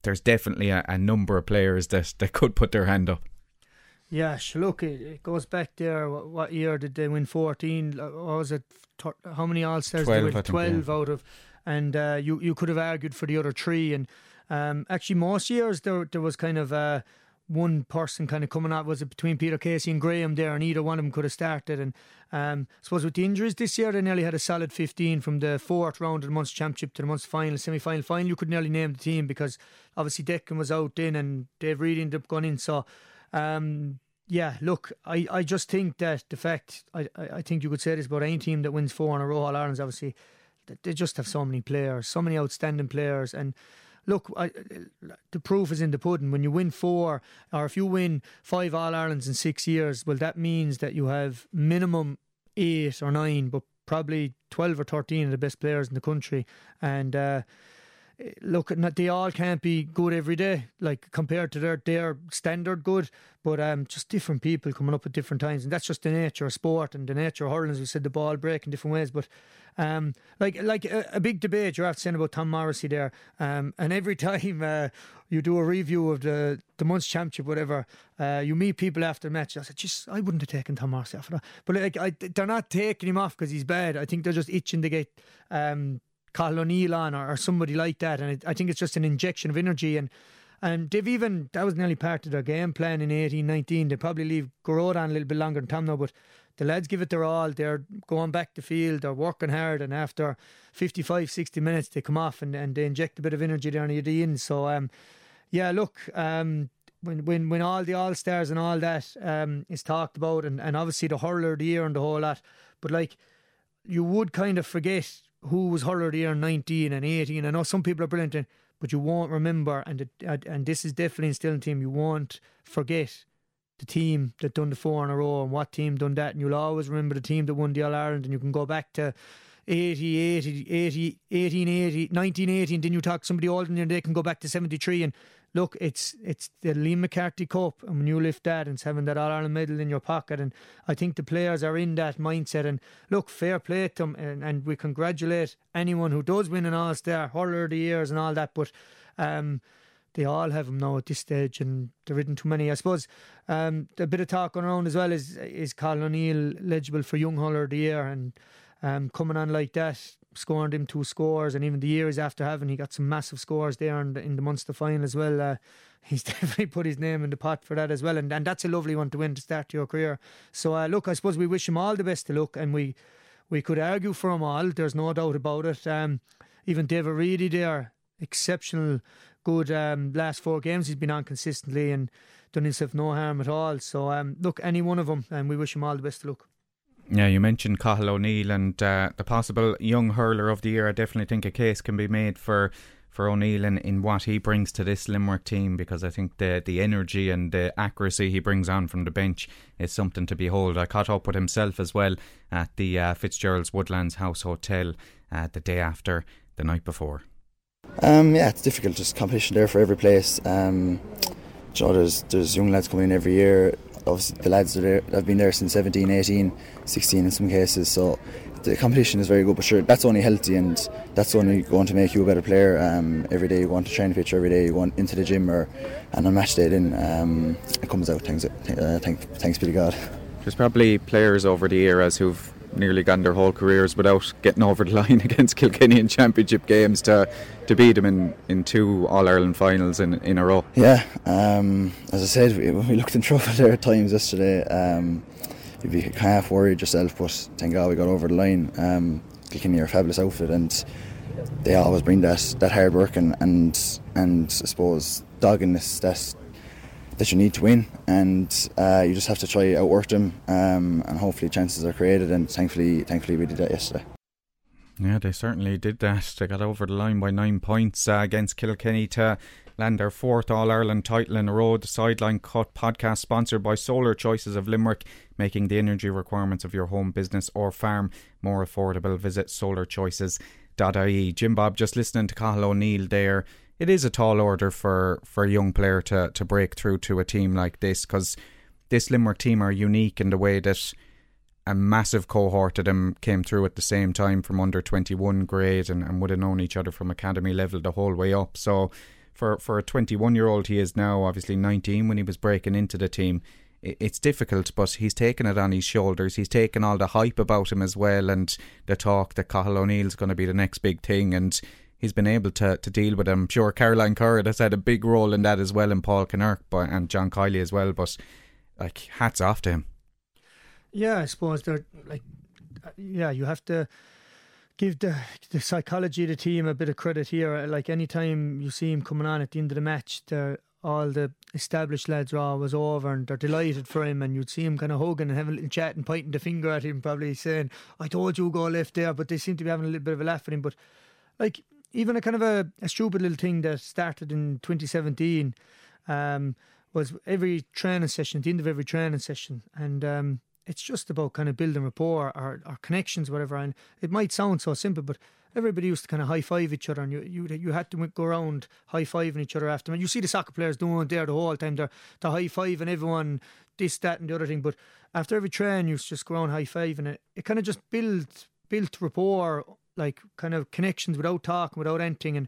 there's definitely a, a number of players that, that could put their hand up. Yeah, look, it, it goes back there. What, what, year did they win? 14? What was it? How many All Stars? 12, 12 yeah. out of and uh, you you could have argued for the other three. And um, actually, most years there there was kind of uh, one person kind of coming out. Was it between Peter Casey and Graeme there, and either one of them could have started. And um, I suppose with the injuries this year, they nearly had a solid fifteen from the fourth round of the Munster Championship to the Munster final, semi final, final. You could nearly name the team because obviously Declan was out then, and Dave Reid ended up going in. So. Um, yeah, look, I, I just think that the fact I, I think you could say this about any team that wins four in a row, All Ireland's obviously they just have so many players, so many outstanding players, and look, I, the proof is in the pudding. When you win four, or if you win five All Irelands in six years, well, that means that you have minimum eight or nine, but probably twelve or thirteen of the best players in the country, and. Uh, look, they all can't be good every day, like compared to their their standard good, but um, just different people coming up at different times, and that's just the nature of sport and the nature of hurling. As we said, the ball break in different ways, but um, like like a, a, big debate you're after saying about Tom Morrissey there, um, and every time uh, you do a review of the the month's championship, whatever, uh, you meet people after the match. I said, just I wouldn't have taken Tom Morrissey off that, but like I, they're not taking him off because he's bad. I think they're just itching to get. Um, Cathal O'Neill on or, or somebody like that. And it, I think it's just an injection of energy. And and they've even, that was nearly part of their game plan in 18 19. They probably leave Gearóid on a little bit longer than Tom now, but the lads give it their all. They're going back to field, they're working hard, and after 55, 60 minutes, they come off and, and they inject a bit of energy down near the end. So, um, yeah, look, um, when, when, when all the All Stars and all that um, is talked about, and, and obviously the hurler of the year and the whole lot, but like, you would kind of forget who was hurler the year 19 and 18. I know some people are brilliant, but you won't remember, and and this is definitely instilling team. You won't forget the team that done the four in a row and what team done that, and you'll always remember the team that won the All Ireland, and you can go back to 80, 80, 80, 1880, 1980, and then you talk somebody older and they can go back to 73. And look, it's it's the Liam McCarthy Cup, and when you lift that, and it's having that All Ireland medal in your pocket, and I think the players are in that mindset. And look, fair play to them, and, and we congratulate anyone who does win an All Star, hurler of the years, and all that. But um, they all have them now at this stage, and there isn't too many. I suppose um, a bit of talk going around as well is is Cathal O'Neill legible for Young Hurler of the Year, and um, coming on like that, scoring him two scores, and even the years after having, he got some massive scores there in the, in the Munster final as well. Uh, he's definitely put his name in the pot for that as well, and, and that's a lovely one to win to start your career. So uh, look, I suppose we wish him all the best to look, and we we could argue for him all. There's no doubt about it. Um, even David Reidy there, exceptional, good um, last four games he's been on consistently and done himself no harm at all. So um, look, any one of them, and we wish him all the best to look. Yeah, you mentioned Cathal O'Neill and uh, the possible young hurler of the year. I definitely think a case can be made for for O'Neill in, in what he brings to this Limerick team because I think the the energy and the accuracy he brings on from the bench is something to behold. I caught up with himself as well at the uh, Fitzgerald's Woodlands House Hotel uh, the day after the night before. Um, yeah, it's difficult. Just competition there for every place. Um, you know, there's there's young lads coming in every year obviously the lads have been there since 17, 18, 16 in some cases. So the competition is very good, but sure, that's only healthy and that's only going to make you a better player. Um, every day you go on to train pitch, every day you go into the gym or and on match day, then um, it comes out. Thanks, uh, thank, thanks be to God. There's probably players over the years who've nearly gone their whole careers without getting over the line against Kilkenny in championship games to to beat them in, in two All Ireland finals in, in a row. Yeah, um, as I said, we, we, looked in trouble there at times yesterday. Um, you'd be half worried yourself, but thank God we got over the line. Um, Kilkenny are a fabulous outfit, and they always bring that, that hard work and, and and I suppose doggedness that that you need to win, and uh, you just have to try outwork them, um, and hopefully chances are created. And thankfully, thankfully we did that yesterday. Yeah, they certainly did that. They got over the line by nine points uh, against Kilkenny to land their fourth All Ireland title in a row. The Sideline Cut podcast, sponsored by Solar Choices of Limerick, making the energy requirements of your home, business, or farm more affordable. Visit solarchoices.ie. Jim Bob, just listening to Cathal O'Neill there. It is a tall order for, for a young player to, to break through to a team like this because this Limerick team are unique in the way that a massive cohort of them came through at the same time from under 21 grade and, and would have known each other from academy level the whole way up. So for, for a 21 year old, he is now obviously 19 when he was breaking into the team. It's difficult, but he's taken it on his shoulders. He's taken all the hype about him as well, and the talk that Cathal O'Neill's going to be the next big thing. And he's been able to, to deal with. I'm sure Caroline Currid has had a big role in that as well, and Paul Kinnerk but, and John Kiely as well. But like, hats off to him. Yeah, I suppose they're like, yeah, you have to give the the psychology of the team a bit of credit here. Uh, like anytime you see him coming on at the end of the match, they're all the established lads are always over and they're delighted for him and you'd see him kind of hugging and having a little chat and pointing the finger at him probably saying I told you go left there but they seem to be having a little bit of a laugh at him but like even a kind of a, a stupid little thing that started in 2017 um, was every training session at the end of every training session and um, it's just about kind of building rapport or, or connections, whatever. And it might sound so simple, but everybody used to kind of high five each other, and you you you had to go around high fiving each other after. And you see the soccer players doing there the whole time. They're the high five and everyone this, that, and the other thing. But after every train, you just go around high five, and it, it kind of just built built rapport, like kind of connections without talking, without anything, and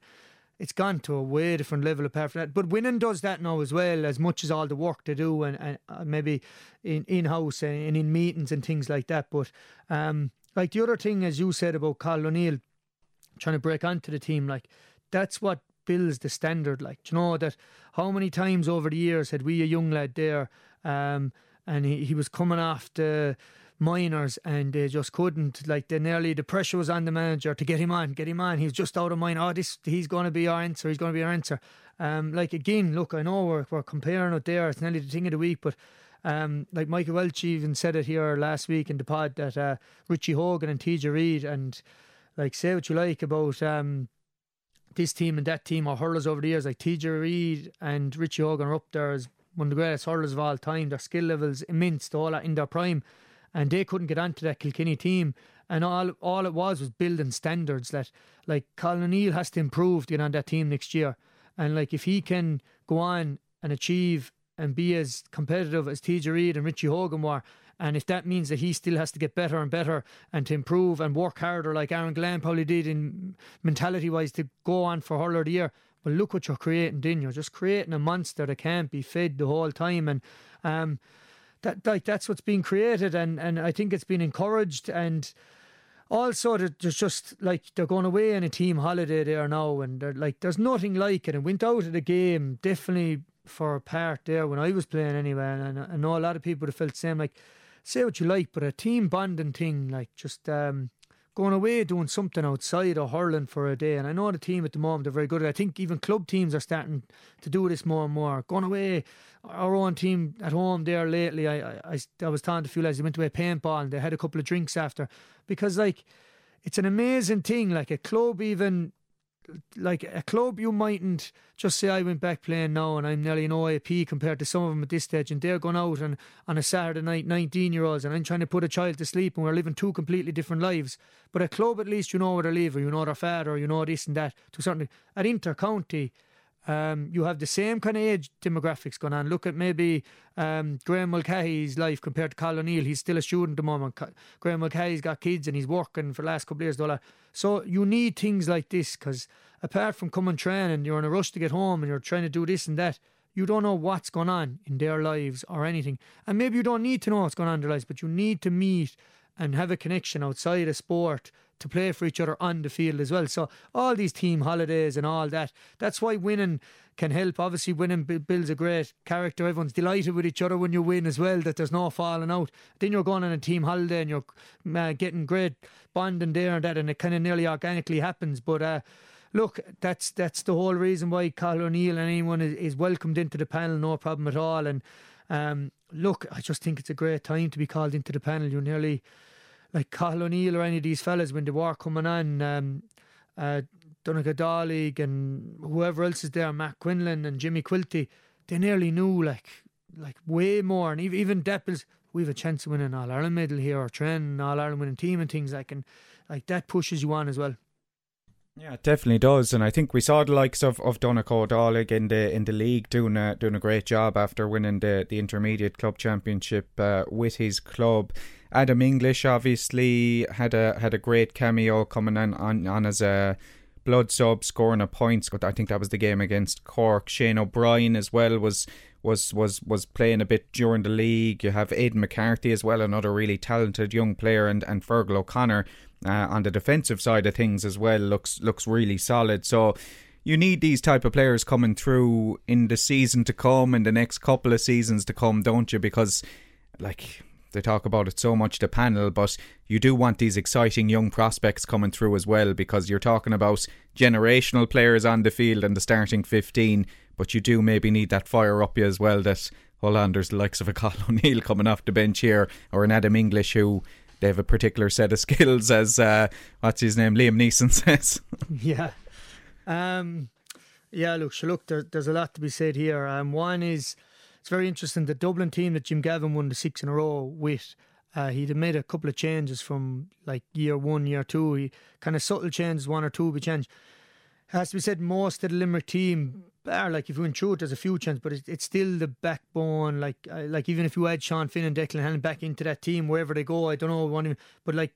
it's gone to a way different level apart from that. But winning does that now as well, as much as all the work they do, and, and uh, maybe in in house and in meetings and things like that. But um, like the other thing, as you said about Cathal O'Neill trying to break onto the team, like that's what builds the standard. Like, you know that how many times over the years had we a young lad there, um, and he, he was coming off the minors and they just couldn't like they nearly the pressure was on the manager to get him on get him on. He was just out of mind oh this he's going to be our answer he's going to be our answer. Um like again look I know we're, we're comparing it there it's nearly the thing of the week but um, like Michael Welch even said it here last week in the pod that uh, Richie Hogan and TJ Reid and like say what you like about um, this team and that team or hurlers over the years like TJ Reid and Richie Hogan are up there as one of the greatest hurlers of all time. Their skill levels immense all in their prime and they couldn't get onto that Kilkenny team. And all all it was was building standards that like Cathal O'Neill has to improve to get on that team next year. And like if he can go on and achieve and be as competitive as TJ Reid and Richie Hogan were, and if that means that he still has to get better and better and to improve and work harder like Aaron Gillane probably did in mentality wise to go on for hurler of the year. But look what you're creating, then you're just creating a monster that can't be fed the whole time. And um that like that's what's being created and and I think it's been encouraged and also there's just like they're going away on a team holiday there now and they're like there's nothing like it and went out of the game definitely for a part there when I was playing anyway and I know a lot of people would have felt the same like say what you like but a team bonding thing like just um going away doing something outside or hurling for a day. And I know the team at the moment, they're very good. I think even club teams are starting to do this more and more. Going away, our own team at home there lately, I I, I was talking to a few lads, they went to a paintball and they had a couple of drinks after because like it's an amazing thing. Like a club even like a club, you mightn't just say I went back playing now and I'm nearly an OAP compared to some of them at this stage, and they're going out and on a Saturday night, 19 year olds, and I'm trying to put a child to sleep, and we're living two completely different lives. But a club, at least you know where they live, or you know their father, or you know this and that. To certainly at Intercounty, um, you have the same kind of age demographics going on. Look at maybe um, Graeme Mulcahy's life compared to Cathal O'Neill. He's still a student at the moment. Graeme Mulcahy's got kids and he's working for the last couple of years. Dollar. So you need things like this because apart from coming training, you're in a rush to get home and you're trying to do this and that. You don't know what's going on in their lives or anything. And maybe you don't need to know what's going on in their lives, but you need to meet and have a connection outside of sport to play for each other on the field as well. So all these team holidays and all that, that's why winning can help. Obviously, winning builds a great character. Everyone's delighted with each other when you win as well. That there's no falling out. Then you're going on a team holiday and you're uh, getting great bonding there and that, and it kind of nearly organically happens. But uh, look, that's that's the whole reason why Cathal O'Neill and anyone is, is welcomed into the panel, no problem at all. And um, look, I just think it's a great time to be called into the panel. You nearly like Cathal O'Neill or any of these fellas when the war coming on. Um, uh, Donegal and whoever else is there, Matt Quinlan and Jimmy Quilty, they nearly knew like like way more. And even even Deppels, we have a chance of winning All Ireland medal here or training All Ireland winning team and things like and like that pushes you on as well. Yeah, it definitely does, and I think we saw the likes of of Donegal in the in the league doing a doing a great job after winning the the intermediate club championship uh, with his club. Adam English obviously had a had a great cameo coming on on, on as a blood sub scoring a points. But I think that was the game against Cork. Shane O'Brien as well was was was was playing a bit during the league. You have Aidan McCarthy as well, another really talented young player, and and Fergal O'Connor uh, on the defensive side of things as well looks looks really solid. So you need these type of players coming through in the season to come, in the next couple of seasons to come, don't you? Because like they talk about it so much the panel, but you do want these exciting young prospects coming through as well because you're talking about generational players on the field and the starting 15, but you do maybe need that fire up you as well that hold on, there's the likes of a Cathal O'Neill coming off the bench here or an Adam English who they have a particular set of skills as uh, what's his name Liam Neeson says. yeah. Um yeah, look, look, there, there's a lot to be said here. Um, one is it's very interesting. The Dublin team that Jim Gavin won the six in a row with, uh, he'd have made a couple of changes from like year one, year two. He kind of subtle changes, one or two be changed. Has to be said, most of the Limerick team are like if you through it, there's a few changes, but it's, it's still the backbone. Like uh, like even if you add Sean Finn and Declan Hannon back into that team wherever they go, I don't know, one, but like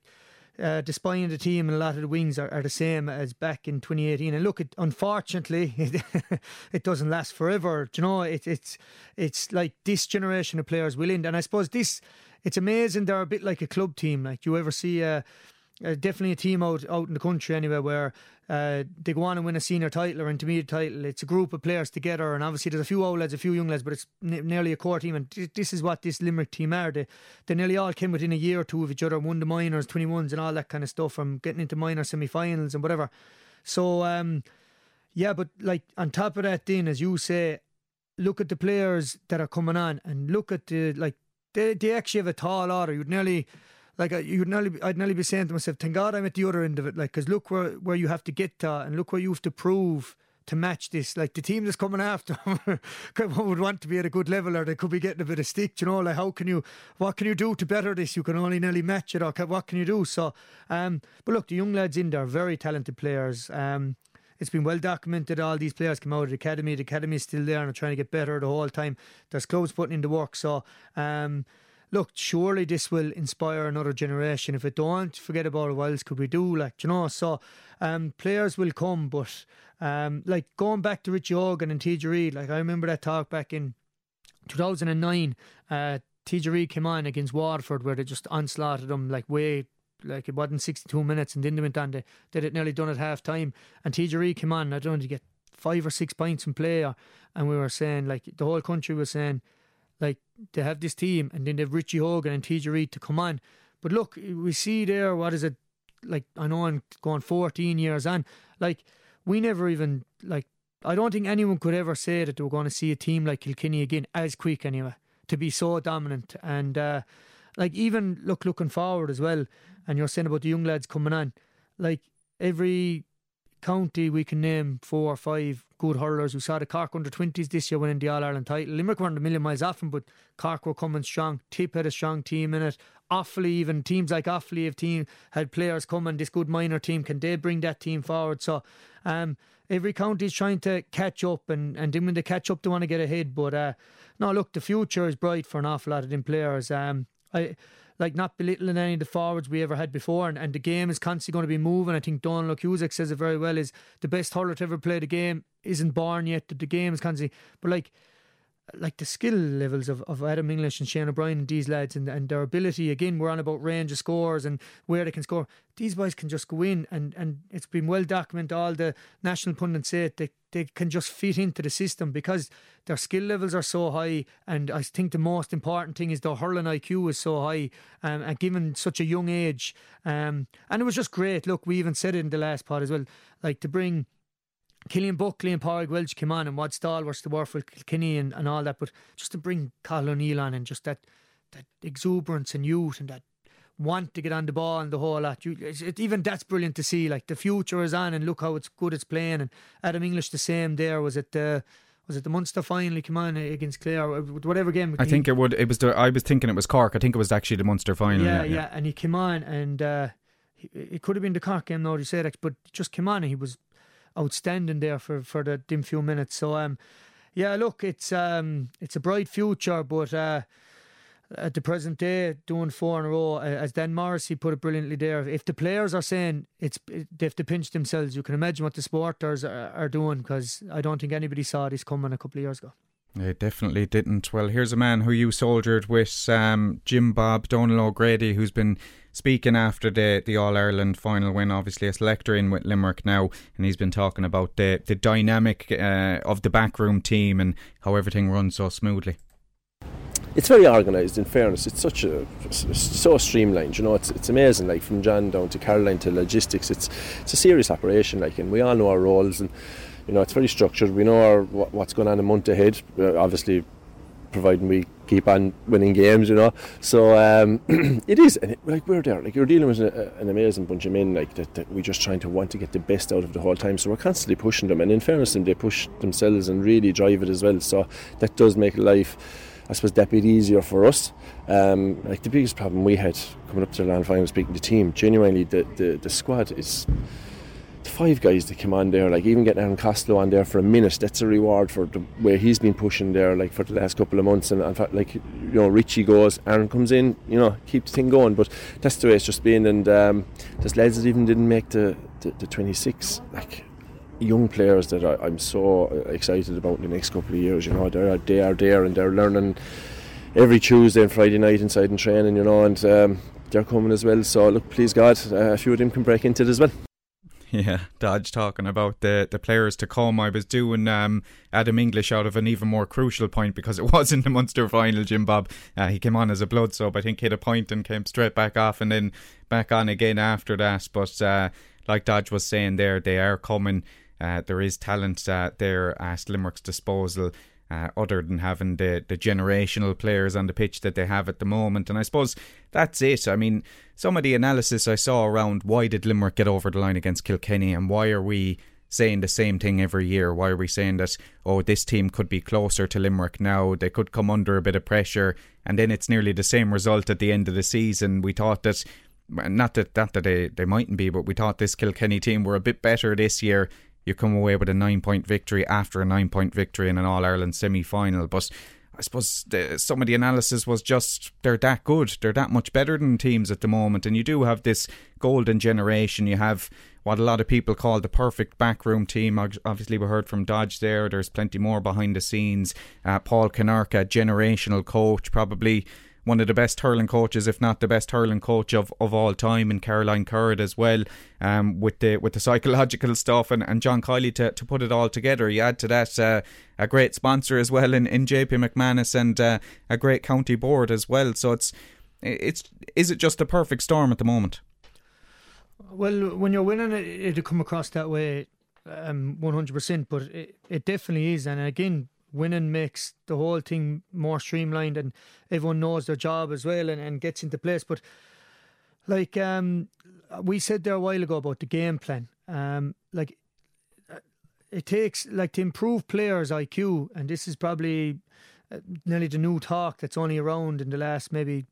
uh, the spine of the team and a lot of the wings are, are the same as back in 2018. And look, it, unfortunately, it, it doesn't last forever. Do you know, it, it's it's like this generation of players will end. And I suppose this, it's amazing. They're a bit like a club team. Like you ever see a. Uh, definitely a team out out in the country anyway where uh, they go on and win a senior title or intermediate title. It's a group of players together, and obviously there's a few old lads, a few young lads, but it's n- nearly a core team. And this is what this Limerick team are. They, they nearly all came within a year or two of each other, won the minors, 21s, and all that kind of stuff from getting into minor semi finals and whatever. So, um, yeah, but like on top of that, then, as you say, look at the players that are coming on and look at the, like, they, they actually have a tall order. You'd nearly like you'd nearly, I'd nearly be saying to myself, "Thank God I'm at the other end of it." Like, because look where where you have to get to, and look where you have to prove to match this. Like the team that's coming after would want to be at a good level, or they could be getting a bit of stick. You know, like how can you, what can you do to better this? You can only nearly match it, or what can you do? So, um, but look, the young lads in there, very talented players. Um, it's been well documented. All these players come out of the academy. The academy is still there and are trying to get better the whole time. There's clubs putting in the work. So, um, look, surely this will inspire another generation. If it don't, forget about it. What else could we do? Like, you know, so um, players will come, but um, like going back to Richie Hogan and TJ Reid, like I remember that talk back in 2009. Uh, TJ Reid came on against Waterford where they just onslaughted them like way like it wasn't 62 minutes and then they went on they did it nearly done at half time and TJ came on I don't know to get five or six points in play and we were saying like the whole country was saying like they have this team and then they have Richie Hogan and TJ Reid to come on. But look, we see there what is it like I know I'm going fourteen years on. Like we never even like I don't think anyone could ever say that they were going to see a team like Kilkenny again as quick anyway to be so dominant and uh, like even look looking forward as well. And you're saying about the young lads coming on, like every county we can name four or five good hurlers. We saw the Cork under 20s this year winning the All Ireland title. Limerick weren't a million miles off them, but Cork were coming strong. Tip had a strong team in it. Offaly, even teams like Offaly have team had players coming. This good minor team can they bring that team forward? So, um, every county is trying to catch up, and and then when they catch up, they want to get ahead. But uh, no, look, the future is bright for an awful lot of them players. Um, I like not belittling any of the forwards we ever had before, and, and the game is constantly going to be moving. I think Donald Cusack says it very well: is the best hurler to ever play the game isn't born yet. The game is constantly, but like like the skill levels of, of Adam English and Shane O'Brien and these lads and, and their ability again we're on about range of scores and where they can score. These boys can just go in and, and it's been well documented all the national pundits say it, they, they can just fit into the system because their skill levels are so high and I think the most important thing is their hurling IQ is so high um, and given such a young age um, and it was just great. Look we even said it in the last part as well like to bring Cillian Buckley and Pádraig Walsh came on and what stalwarts were for Kilkenny and, and all that, but just to bring Cathal O'Neill on and just that that exuberance and youth and that want to get on the ball and the whole lot. You, it, even that's brilliant to see. Like the future is on, and look how it's good it's playing. And Adam English the same there. Was it the was it the Munster final? He came on against Clare, whatever game. I he, think it would. It was. The, I was thinking it was Cork. I think it was actually the Munster final. Yeah, yeah. yeah. And he came on, and uh, he, it could have been the Cork game. Now you said it, but just came on, and he was outstanding there for for the dim few minutes. So um, yeah, look, it's um, it's a bright future, but. Uh, at the present day doing four in a row, as Dan Morrissey put it brilliantly there. If the players are saying it's they have to pinch themselves, you can imagine what the supporters are, are doing because I don't think anybody saw this coming a couple of years ago. It definitely didn't. Well, here's a man who you soldiered with, um, Jim Bob Donal O'Grady, who's been speaking after the, the All Ireland final win, obviously a selector in with Limerick now, and he's been talking about the, the dynamic uh, of the backroom team and how everything runs so smoothly it's very organised. In fairness, it's such a so streamlined. You know, it's it's amazing. Like from John down to Caroline to logistics, it's it's a serious operation. Like, and we all know our roles, and you know, it's very structured. We know our, what's going on a month ahead. Uh, obviously, providing we keep on winning games, you know. So um, it is, and it, like we're there, like you're dealing with a, an amazing bunch of men, like that, that. We're just trying to want to get the best out of the whole time. So we're constantly pushing them, and in fairness, they push themselves and really drive it as well. So that does make life I suppose that bit easier for us. Um, like the biggest problem we had coming up to the land final, speaking to the team, genuinely the, the, the squad is five guys that come on there, like even getting Aaron Costello on there for a minute, that's a reward for the way he's been pushing there, like for the last couple of months. And in fact, like you know, Richie goes, Aaron comes in, you know, keep the thing going. But that's the way it's just been. And um, there's lads even didn't make the, the, the 26. Like young players that I, am so excited about in the next couple of years. You know, they're they are there and they're learning every Tuesday and Friday night inside and training. You know, and um, they're coming as well. So look, please God, uh, a few of them can break into it as well. Yeah, Dodge talking about the, the players to come. I was doing um, Adam English out of an even more crucial point because it was in the Munster final, Jim Bob. Uh, he came on as a blood sub, I think hit a point and came straight back off and then back on again after that. But uh, like Dodge was saying there, they are coming uh, there is talent uh, there at Limerick's disposal. Uh, other than having the, the generational players on the pitch that they have at the moment. And I suppose that's it. I mean, some of the analysis I saw around why did Limerick get over the line against Kilkenny and why are we saying the same thing every year? Why are we saying that, oh, this team could be closer to Limerick now? They could come under a bit of pressure and then it's nearly the same result at the end of the season. We thought that not that not that they, they mightn't be, but we thought this Kilkenny team were a bit better this year you come away with a nine point victory after a nine point victory in an All Ireland semi final. But I suppose the, some of the analysis was just they're that good. They're that much better than teams at the moment. And you do have this golden generation. You have what a lot of people call the perfect backroom team. Obviously, we heard from Dodge there. There's plenty more behind the scenes. Uh, Paul Kinnerk, generational coach, probably one of the best hurling coaches, if not the best hurling coach of, of all time, and Caroline Currid as well, um, with the with the psychological stuff, and, and John Kiely to, to put it all together. You add to that uh, a great sponsor as well in, in JP McManus and uh, a great county board as well. So it's it's is it just a perfect storm at the moment? Well, when you're winning, it it'll come across that way, um, one hundred percent. But it, it definitely is, and again, winning makes the whole thing more streamlined and everyone knows their job as well and, and gets into place. But like um, we said there a while ago about the game plan, um, like uh, it takes like to improve players' IQ, and this is probably uh, nearly the new talk that's only around in the last maybe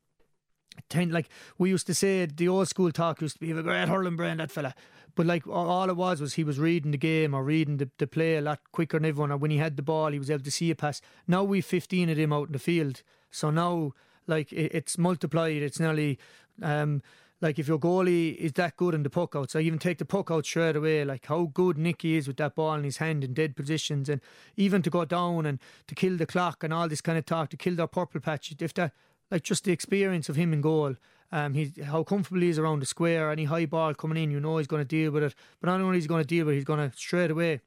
ten. Like we used to say, the old school talk used to be a great hurling brain that fella. But like all it was was he was reading the game or reading the, the play a lot quicker than everyone. Or when he had the ball, he was able to see a pass. Now we've 15 of them out in the field. So now, like, it, it's multiplied. It's nearly. Um, like if your goalie is that good in the puck out, so even take the puck out straight away, like how good Nickie is with that ball in his hand in dead positions, and even to go down and to kill the clock and all this kind of talk to kill their purple patch. If that, like just the experience of him in goal, um, he's how comfortable he is around the square. Any high ball coming in, you know he's going to deal with it. But not only is he going to deal with it, he's going to straight away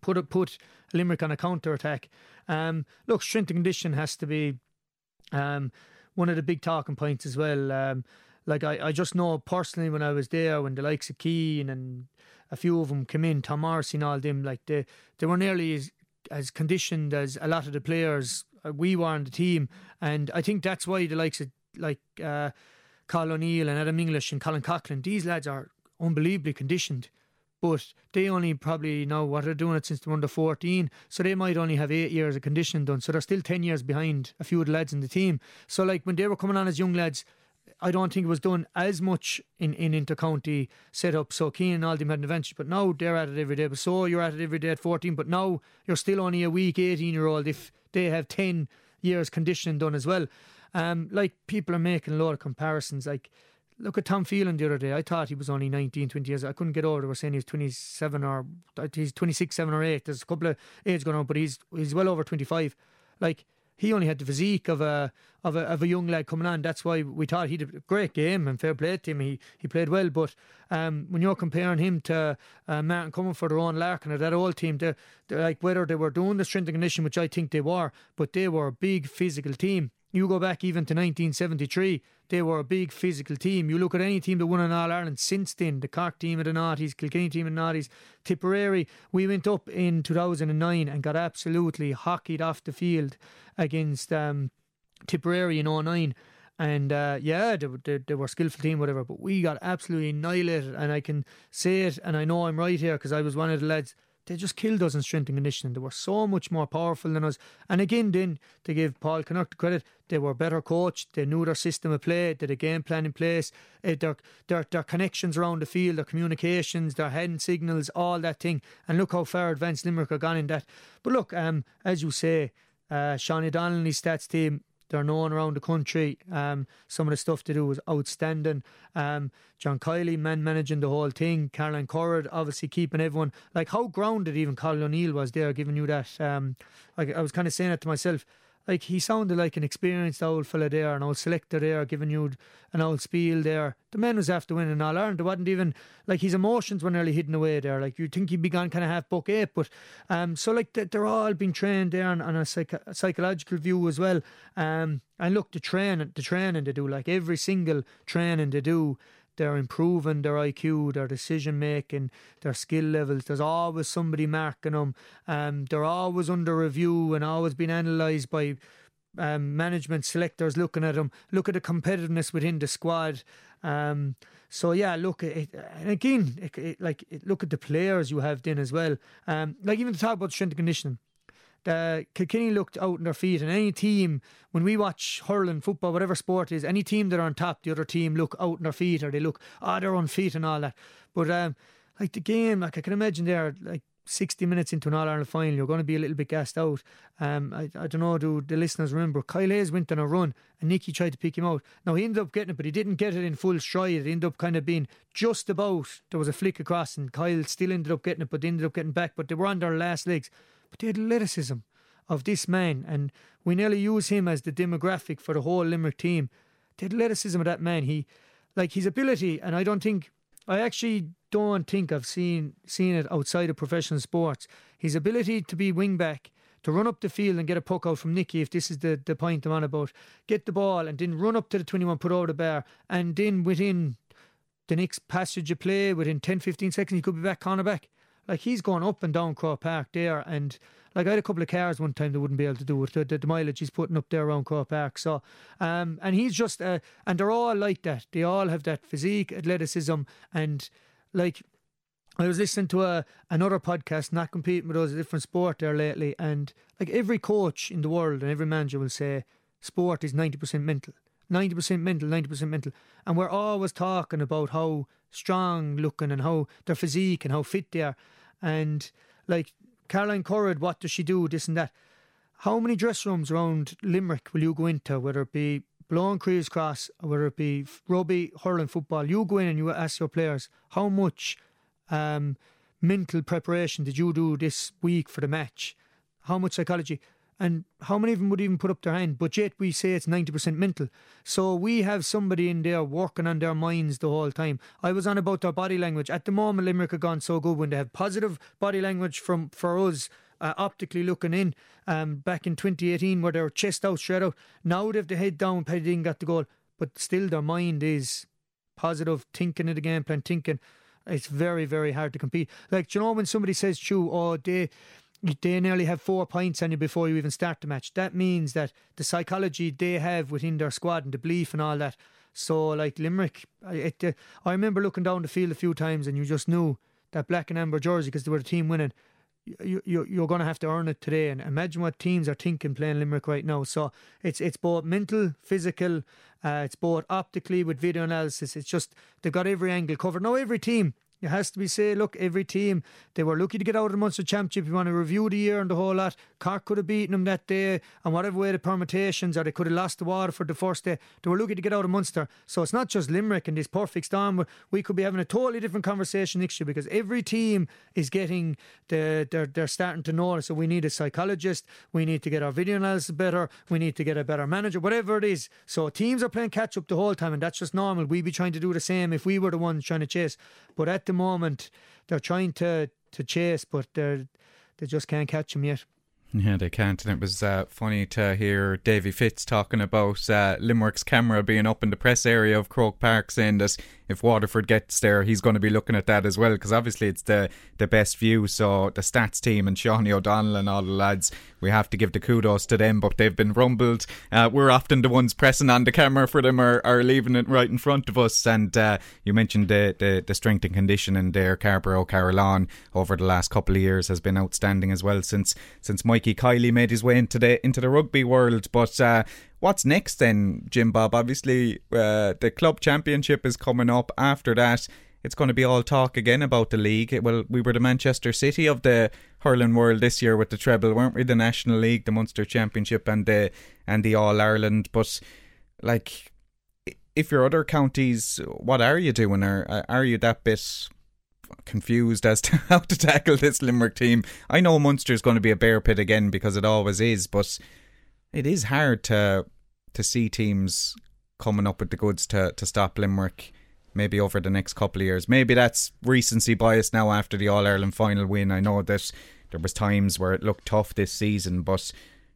put it, put Limerick on a counter attack. Um, look, strength and condition has to be um, one of the big talking points as well. Um, like I, I just know personally when I was there, when the likes of Cian and a few of them came in, Tom Morrissey and all them, like they, they were nearly as, as conditioned as a lot of the players we were on the team. And I think that's why the likes of like uh, Cathal O'Neill and Adam English and Colin Coughlan, these lads are unbelievably conditioned. But they only probably know what they're doing it since they're under 14. So they might only have eight years of conditioning done. So they're still 10 years behind a few of the lads in the team. So, like, when they were coming on as young lads, I don't think it was done as much in, in intercounty setup. So Cian and all had an advantage, but now they're at it every day. But so you're at it every day at 14, but now you're still only a weak 18 year old if they have 10 years conditioning done as well. Um, like people are making a lot of comparisons. Like, look at Tom Phelan the other day. I thought he was only 19, 20 years. I couldn't get over. They were saying he's 27 or he's 26, 7 or 8. There's a couple of age going on, but he's he's well over 25. Like, he only had the physique of a of a of a young lad coming on. That's why we thought he did a great game and fair play to him. He he played well, but um, when you're comparing him to uh, Martin Comerford or Eoin Larkin or that old team, they like whether they were doing the strength and condition, which I think they were, but they were a big physical team. You go back even to 1973, they were a big physical team. You look at any team that won in All Ireland since then, the Cork team of the Naughties, Kilkenny team of the Naughties, Tipperary. We went up in 2009 and got absolutely hockeyed off the field against um, Tipperary in 09 and uh, yeah, they, they, they, were a skillful team, whatever. But we got absolutely annihilated, and I can say it, and I know I'm right here because I was one of the lads they just killed us in strength and conditioning. They were so much more powerful than us. And again, then to give Paul Kinnerk credit, they were better coached. They knew their system of play. They had a game plan in place. Uh, their, their their connections around the field, their communications, their hand signals, all that thing. And look how far advanced Limerick are gone in that. But look, um, as you say, uh, Sean Donnelly's stats team they're known around the country. Um, some of the stuff they do was outstanding. Um, John Kiely, man managing the whole thing. Caroline Currid, obviously keeping everyone like how grounded even Cathal O'Neill was there, giving you that. Um, I, I was kind of saying it to myself like he sounded like an experienced old fella there, an old selector there, giving you an old spiel there. The man was after winning All Ireland. There wasn't even like his emotions were nearly hidden away there. Like you'd think he'd be gone kind of half buck eight, but um, so like they're all being trained there on, on a, psych- a, psychological view as well. Um, and look, the training, the training they do, like every single training they do, they're improving their IQ, their decision making, their skill levels. There's always somebody marking them. Um, they're always under review and always being analysed by um, management selectors looking at them. Look at the competitiveness within the squad. Um, so yeah, look, it, and again, it, it, like look at the players you have then as well. Um, like even to talk about strength and conditioning the Kilkenny looked out on their feet, and any team when we watch hurling, football, whatever sport is, any team that are on top, the other team look out on their feet, or they look, oh, they're on feet and all that. But um, like the game, like I can imagine there, like 60 minutes into an All Ireland final, you're going to be a little bit gassed out. Um, I, I don't know, do the listeners remember? Kyle Hayes went on a run and Nickie tried to pick him out. Now, he ended up getting it, but he didn't get it in full stride. It ended up kind of being just about, there was a flick across, and Kyle still ended up getting it, but they ended up getting back. But they were on their last legs. But the athleticism of this man, and we nearly use him as the demographic for the whole Limerick team. The athleticism of that man, he, like his ability, and I don't think, I actually don't think I've seen seen it outside of professional sports. His ability to be wing back, to run up the field and get a puck out from Nickie, if this is the, the point I'm on about, get the ball and then run up to the 21, put over the bar, and then within the next passage of play, within 10, 15 seconds, he could be back corner back. Like he's going up and down Croke Park there, and like I had a couple of cars one time that wouldn't be able to do it. The, the, the mileage he's putting up there around Croke Park. So, um, and he's just, uh, and they're all like that. They all have that physique, athleticism, and like I was listening to a another podcast, not competing with us, a different sport there lately, and like every coach in the world and every manager will say, sport is ninety percent mental. 90% mental, 90% mental. And we're always talking about how strong looking and how their physique and how fit they are. And like Caroline Currid, what does she do? This and that. How many dress rooms around Limerick will you go into, whether it be Blown Crees Cross or whether it be rugby, hurling, football? You go in and you ask your players, how much um, mental preparation did you do this week for the match? How much psychology? And how many of them would even put up their hand? But yet we say it's 90% mental. So we have somebody in there working on their minds the whole time. I was on about their body language. At the moment, Limerick have gone so good when they have positive body language from for us. Uh, optically looking in um, back in 2018 where they were chest out straight out now they've the head down Paddy didn't got the goal but still their mind is positive, thinking of the game plan, thinking it's very, very hard to compete. Like, you know, when somebody says, "Chew," oh, they they nearly have four points on you before you even start the match. That means that the psychology they have within their squad and the belief and all that. So, like Limerick, I, it, uh, I remember looking down the field a few times and you just knew that black and amber jersey because they were the team winning. You, you, you're going to have to earn it today. And imagine what teams are thinking playing Limerick right now. So it's it's both mental, physical, uh, it's both optically with video analysis. It's just they've got every angle covered. Now every team it has to be say, look, every team they were lucky to get out of the Munster Championship. You want to review the year and the whole lot. Cork could have beaten them that day, and whatever way the permutations, or they could have lost the water for the first day. They were lucky to get out of Munster. So it's not just Limerick and this perfect storm. We could be having a totally different conversation next year because every team is getting the they're they're starting to notice. So we need a psychologist. We need to get our video analysis better. We need to get a better manager. Whatever it is. So teams are playing catch up the whole time, and that's just normal. We'd be trying to do the same if we were the ones trying to chase. But at the moment, they're trying to, to chase, but they they just can't catch him yet. Yeah, they can't. And it was uh, funny to hear Davy Fitz talking about uh, Limerick's camera being up in the press area of Croke Park, saying that if Waterford gets there, he's going to be looking at that as well, because obviously it's the, the best view. So the stats team and Seanie O'Donnell and all the lads, we have to give the kudos to them, but they've been rumbled. Uh, we're often the ones pressing on the camera for them or, or leaving it right in front of us. And uh, you mentioned the, the, the strength and conditioning there. Carrboro Carolan over the last couple of years has been outstanding as well since since Mikey Kiely made his way into the into the rugby world. But uh, what's next then, Jim Bob? Obviously, uh, the club championship is coming up. After that, it's going to be all talk again about the league. Well, we were the Manchester City of the hurling world this year with the treble, weren't we? The National League, the Munster Championship, and the and the All Ireland. But like, if your other counties, what are you doing? Are are you that bit confused as to how to tackle this Limerick team? I know Munster's going to be a bear pit again because it always is, but it is hard to to see teams coming up with the goods to, to stop Limerick maybe over the next couple of years. Maybe that's recency bias now after the All Ireland final win. I know that there was times where it looked tough this season, but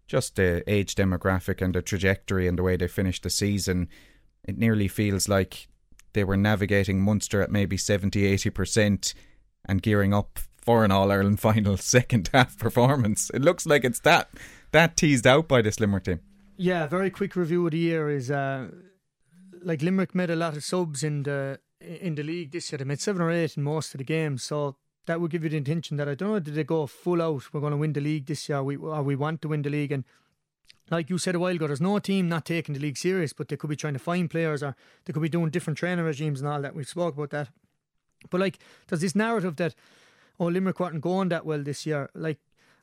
just the age demographic and the trajectory and the way they finished the season, it nearly feels like they were navigating Munster at maybe 70 80% and gearing up for an All Ireland final second half performance. It looks like it's that that teased out by this Limerick team. Yeah, very quick review of the year is uh, like Limerick made a lot of subs in the in the league this year. They made seven or eight in most of the games, so that would give you the intention that I don't know did they go full out. We're going to win the league this year. We we want to win the league, and like you said a while ago, there's no team not taking the league serious, but they could be trying to find players or they could be doing different training regimes and all that. We've spoke about that, but like there's this narrative that oh Limerick weren't going that well this year. Like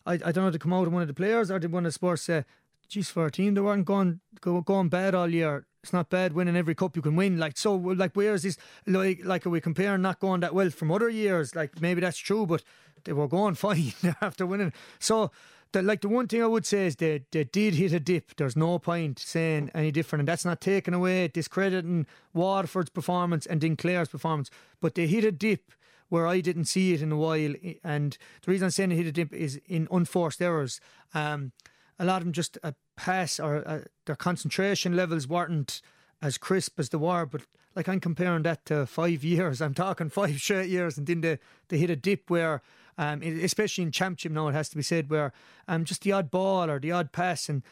I, I don't know to come out of one of the players or did one of the sports say, geez, for a team they weren't going go, going bad all year. It's not bad winning every cup you can win. Like so, like where's this? Like, like are we comparing not going that well from other years? Like maybe that's true, but they were going fine after winning. So. The, like the one thing I would say is they, they did hit a dip. There's no point saying any different, and that's not taking away discrediting Waterford's performance and Clare's performance. But they hit a dip where I didn't see it in a while. And the reason I'm saying they hit a dip is in unforced errors. Um, a lot of them just a pass or uh, their concentration levels weren't as crisp as they were. But like I'm comparing that to five years. I'm talking five straight years, and then they, they hit a dip where, um, especially in championship now, it has to be said, where um, just the odd ball or the odd pass, and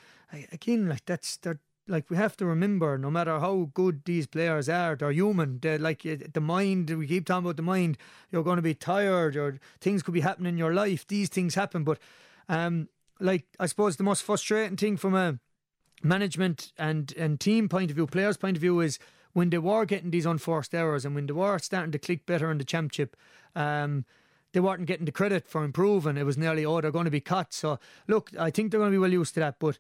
again, like that's they're like we have to remember no matter how good these players are they're human. They're like the mind we keep talking about the mind you're going to be tired or things could be happening in your life these things happen. But um like I suppose the most frustrating thing from a management and and team point of view, players point of view is when they were getting these unforced errors and when they were starting to click better in the championship, um, they weren't getting the credit for improving. It was nearly oh they're going to be cut. So look, I think they're going to be well used to that, but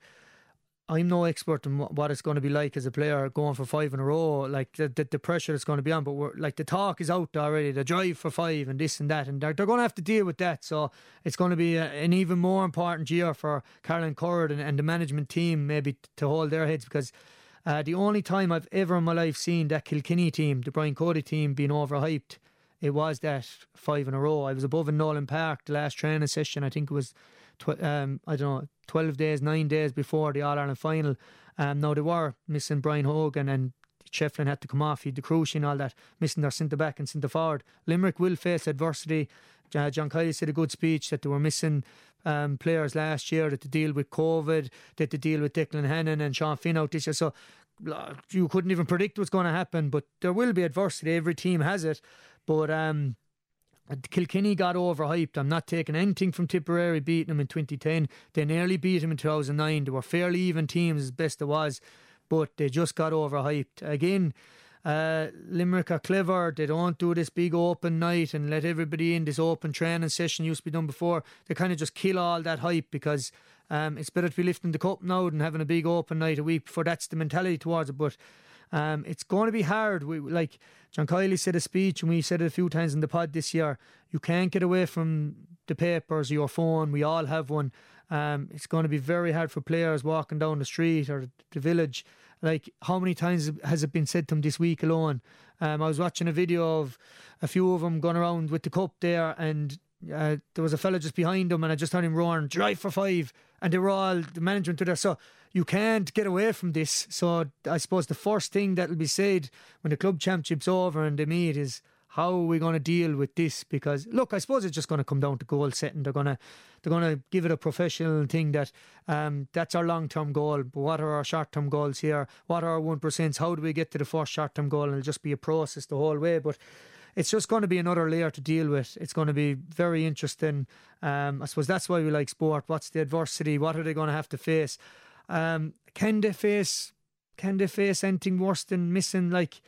I'm no expert on what it's going to be like as a player going for five in a row, like the, the, the pressure that's going to be on. But we're, like the talk is out already, the drive for five and this and that, and they're, they're going to have to deal with that. So it's going to be a, an even more important year for Caroline Currid and, and the management team maybe to hold their heads because uh, the only time I've ever in my life seen that Kilkenny team, the Brian Cody team, being overhyped, it was that five in a row. I was above in Nowlan Park the last training session. I think it was tw- um, I don't know, 12 days, nine days before the All Ireland final. Um, now they were missing Brian Hogan and Shefflin had to come off, he had the cruciate and all that, missing their centre back and centre forward. Limerick will face adversity. Uh, John Kiely said a good speech that they were missing um, players last year, that to deal with COVID, that to deal with Declan Hannon and Sean Finn out this year. So you couldn't even predict what's going to happen, but there will be adversity. Every team has it. But um, Kilkenny got overhyped. I'm not taking anything from Tipperary beating them in 2010. They nearly beat them in 2009. They were fairly even teams as best it was, but they just got overhyped. Again, uh, Limerick are clever. They don't do this big open night and let everybody in. This open training session used to be done before. They kind of just kill all that hype because um, it's better to be lifting the cup now than having a big open night a week before. That's the mentality towards it. But um, it's going to be hard. We like John Kiely said a speech, and we said it a few times in the pod this year. You can't get away from the papers, or your phone. We all have one. Um, it's going to be very hard for players walking down the street or the village. Like, how many times has it been said to them this week alone? Um, I was watching a video of a few of them going around with the cup there, and uh, there was a fella just behind them, and I just heard him roaring, "Drive for five. and they were all the management to there. So you can't get away from this. So I suppose the first thing that'll be said when the club championship's over and they meet is how are we going to deal with this? Because look, I suppose it's just going to come down to goal setting. They're going to they're going to give it a professional thing that um, that's our long term goal. But what are our short term goals here? What are our one percents? How do we get to the first short term goal? And it'll just be a process the whole way. But it's just going to be another layer to deal with. It's going to be very interesting. Um, I suppose that's why we like sport. What's the adversity? What are they going to have to face? Um, can they face? Can they face anything worse than missing? Like,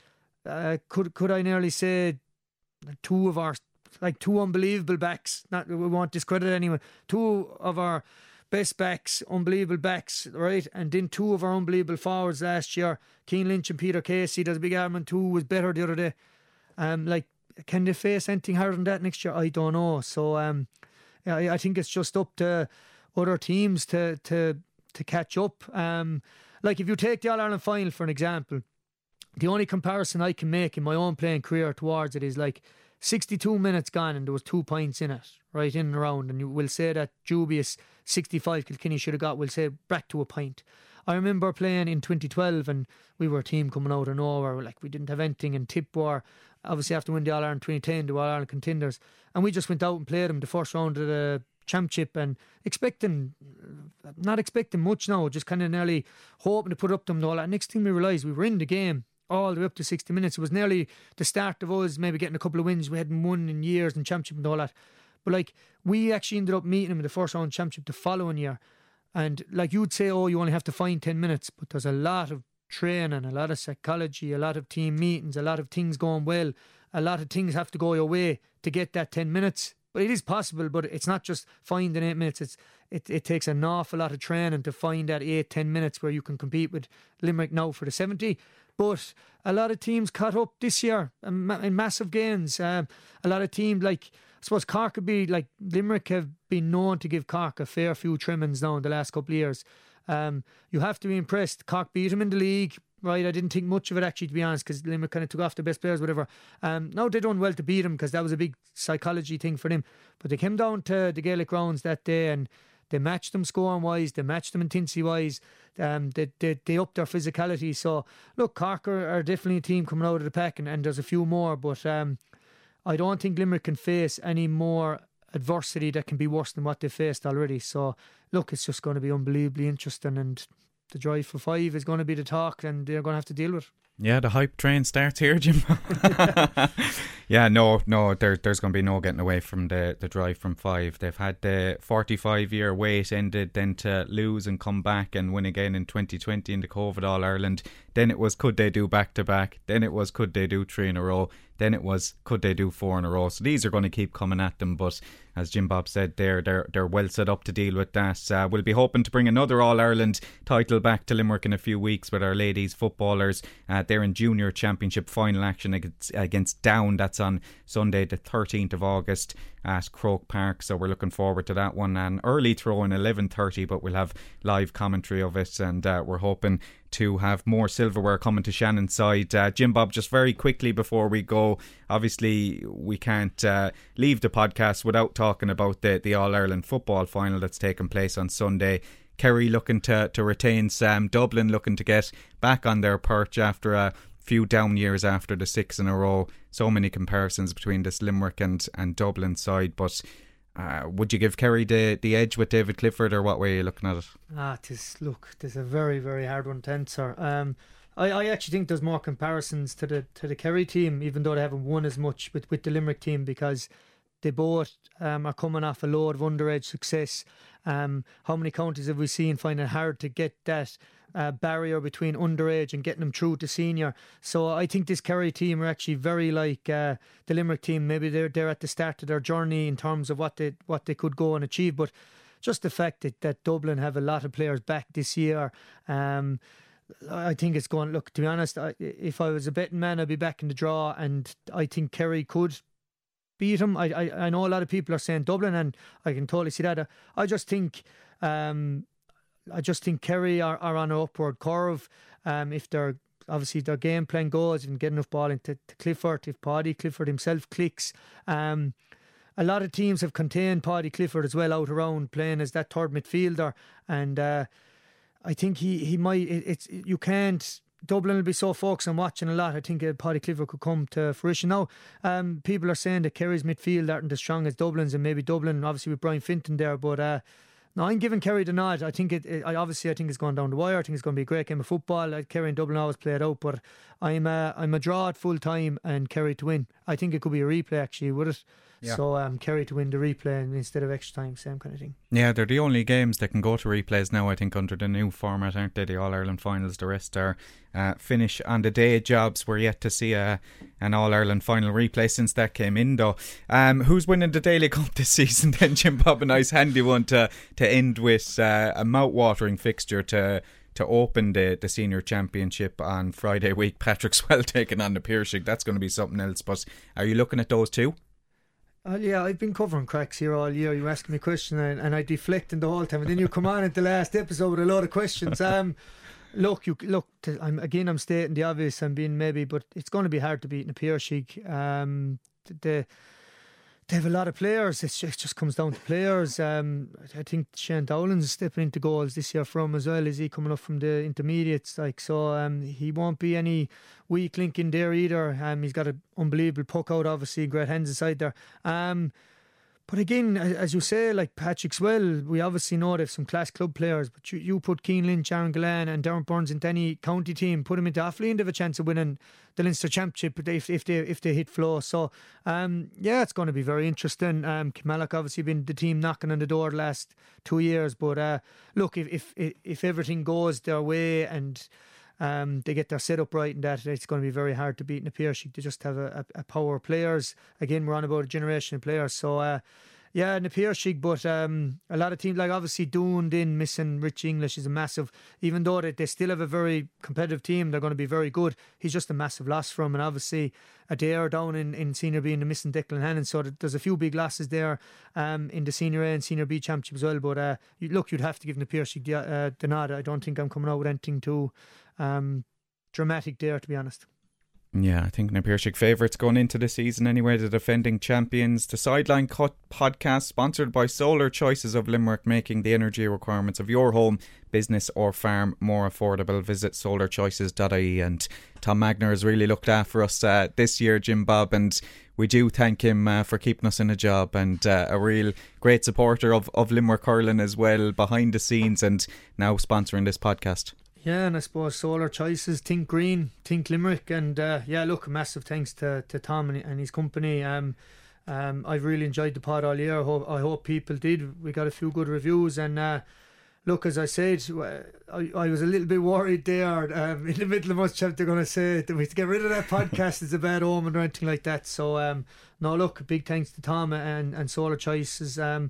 uh, could could I nearly say two of our like two unbelievable backs? Not we won't discredit anyone. Two of our best backs, unbelievable backs, right? And then two of our unbelievable forwards last year, Cian Lynch and Peter Casey. There's a big argument. Two was better the other day. Um, like, can they face anything harder than that next year? I don't know. So, um, yeah, I think it's just up to other teams to to to catch up. Um, like if you take the All Ireland final for an example, the only comparison I can make in my own playing career towards it is like 62 minutes gone and there was two points in it, right in and around, and you will say that dubious 65 Kilkenny should have got, we'll say back to a point. I remember playing in 2012 and we were a team coming out of nowhere, like we didn't have anything, and Tip obviously after winning the All Ireland 2010, the All Ireland contenders, and we just went out and played them the first round of the championship and expecting, not expecting much now, just kind of nearly hoping to put up them and all that. Next thing we realised, we were in the game all the way up to 60 minutes. It was nearly the start of us maybe getting a couple of wins we hadn't won in years in championship and all that. But like we actually ended up meeting them in the first round championship the following year. And like you'd say, oh, you only have to find 10 minutes, but there's a lot of training, a lot of psychology, a lot of team meetings, a lot of things going well. A lot of things have to go your way to get that 10 minutes. But it is possible, but it's not just finding eight minutes. It's it, it takes an awful lot of training to find that eight, ten minutes where you can compete with Limerick now for the 70. But a lot of teams caught up this year in, massive gains. Um, a lot of teams like suppose Cork could be like Limerick have been known to give Cork a fair few trimmings now in the last couple of years. Um, you have to be impressed. Cork beat him in the league, right? I didn't think much of it actually, to be honest, because Limerick kind of took off the best players, whatever. Um, now they done well to beat him because that was a big psychology thing for them. But they came down to the Gaelic Grounds that day and they matched them scoring wise, they matched them intensity wise, um, they, they, they upped their physicality. So, look, Cork are, are, definitely a team coming out of the pack, and, and there's a few more, but um, I don't think Limerick can face any more adversity that can be worse than what they faced already. So, look, it's just going to be unbelievably interesting, and the drive for five is going to be the talk, and they're going to have to deal with. Yeah, the hype train starts here, Jim. yeah, no, no, there, there's going to be no getting away from the, the drive from five. They've had the 45 year wait ended, then to lose and come back and win again in 2020 in the COVID All Ireland. Then it was could they do back to back? Then it was could they do three in a row? Then it was could they do four in a row? So these are going to keep coming at them. But as Jim Bob said, they're they're they're well set up to deal with that. Uh, we'll be hoping to bring another All Ireland title back to Limerick in a few weeks with our ladies footballers. Uh, they're in junior championship final action against, against Down. That's on Sunday the 13th of August at Croke Park. So we're looking forward to that one. An early throw in 11:30, but we'll have live commentary of it, and uh, we're hoping to have more silverware coming to Shannon's side. Uh, Jim Bob, just very quickly before we go, obviously we can't uh, leave the podcast without talking about the, the All Ireland football final that's taking place on Sunday. Kerry looking to, to retain Sam, Dublin looking to get back on their perch after a few down years after the six in a row. So many comparisons between this Limerick and, and Dublin side. But uh, would you give Kerry the, the edge with David Clifford, or what way are you looking at it? Ah, tis look, this a very very hard one to answer. Um, I, I actually think there's more comparisons to the to the Kerry team, even though they haven't won as much with, with the Limerick team because they both um, are coming off a load of underage success. Um, how many counties have we seen find it hard to get that uh, barrier between underage and getting them through to senior. So I think this Kerry team are actually very like uh, the Limerick team. Maybe they're they're at the start of their journey in terms of what they what they could go and achieve. But just the fact that, that Dublin have a lot of players back this year. Um, I think it's going. Look, to be honest, I, if I was a betting man, I'd be back in the draw, and I think Kerry could beat him. I, I I know a lot of people are saying Dublin, and I can totally see that. I just think um, I just think Kerry are, are on an upward curve. Um, if they're obviously their game plan goes and get enough ball into Clifford, if Paudie Clifford himself clicks. Um, a lot of teams have contained Paudie Clifford as well out around playing as that third midfielder, and uh, I think he he might. It, it's you can't. Dublin will be so focused on watching a lot. I think uh, Paudie Clifford could come to fruition. Now, um, people are saying that Kerry's midfield aren't as strong as Dublin's, and maybe Dublin, obviously with Brian Fenton there, but. Uh, no, I'm giving Kerry the nod. I think it, it, I obviously I think it's going down the wire. I think it's going to be a great game of football. Kerry and Dublin always play it out, but I'm a, I'm a draw at full time and Kerry to win. I think it could be a replay actually, would it? Yeah. So um, Kerry to win the replay instead of extra time, same kind of thing. Yeah, they're the only games that can go to replays now. I think under the new format, aren't they? The All Ireland finals. The rest are uh, finish on the day. Jobs we're yet to see a, an All Ireland final replay since that came in. Though, um, who's winning the Daily Cup this season? Then Jim Bob, a nice handy one to to end with uh, a mouth-watering fixture to to open the, the senior championship on Friday week. Patrickswell taking on the Piarsaigh. That's going to be something else. But are you looking at those two? Uh, yeah, I've been covering cracks here all year. You ask me a question and, and I deflecting the whole time, and then you come on at the last episode with a lot of questions. Um, look, you look. To, I'm again. I'm stating the obvious. I'm being maybe, but it's going to be hard to beat in a Piarsaigh. Um, the they have a lot of players. It's just, it just comes down to players. Um, I think Shane Dowling's stepping into goals this year from as well. Is he coming up from the intermediates? Like so, um, he won't be any weak link in there either. Um, he's got an unbelievable puck out, obviously, great hands inside there. Um, but again, as you say, like Patrickswell, we obviously know they have some class club players, but you, you put Cian Lynch, Aaron Gillane, and Diarmaid Byrnes into any county team, put them into Offaly, they have a chance of winning the Leinster Championship if, if they if they hit flow. So, um, yeah, it's going to be very interesting. Um, obviously been the team knocking on the door the last two years, but uh, look, if, if if everything goes their way and um, they get their setup right and that it's going to be very hard to beat in a Piarsaigh. They just have a, a, a, power of players. Again, we're on about a generation of players. So, uh, yeah, in the Piarsaigh, but um, a lot of teams, like obviously Doon in missing Rich English is a massive, even though they, they still have a very competitive team, they're going to be very good. He's just a massive loss for them. And obviously, Adare down in, in senior B and the missing Declan Hannon. So there's a few big losses there um, in the senior A and senior B championship as well. But uh, you, look, you'd have to give Piarsaigh the, uh, the nod. I don't think I'm coming out with anything too um, dramatic there, to be honest. Yeah, I think Na favourites going into the season anyway, the defending champions. The Sideline Cut podcast, sponsored by Solar Choices of Limerick, making the energy requirements of your home, business, or farm more affordable. Visit solarchoices.ie. And Tom Magner has really looked after us uh, this year, Jim Bob, and we do thank him uh, for keeping us in a job and uh, a real great supporter of, of Limerick Hurling as well, behind the scenes, and now sponsoring this podcast. Yeah, and I suppose solar choices, think green, think Limerick, and uh, yeah, look, massive thanks to, to Tom and, and his company. Um, um, I've really enjoyed the pod all year. I hope, I hope people did. We got a few good reviews, and uh, look, as I said, I, I was a little bit worried there um, in the middle of much. They're going to say that we to get rid of that podcast. it's a bad omen or anything like that. So, um, no, look, big thanks to Tom and, and Solar Choices, um,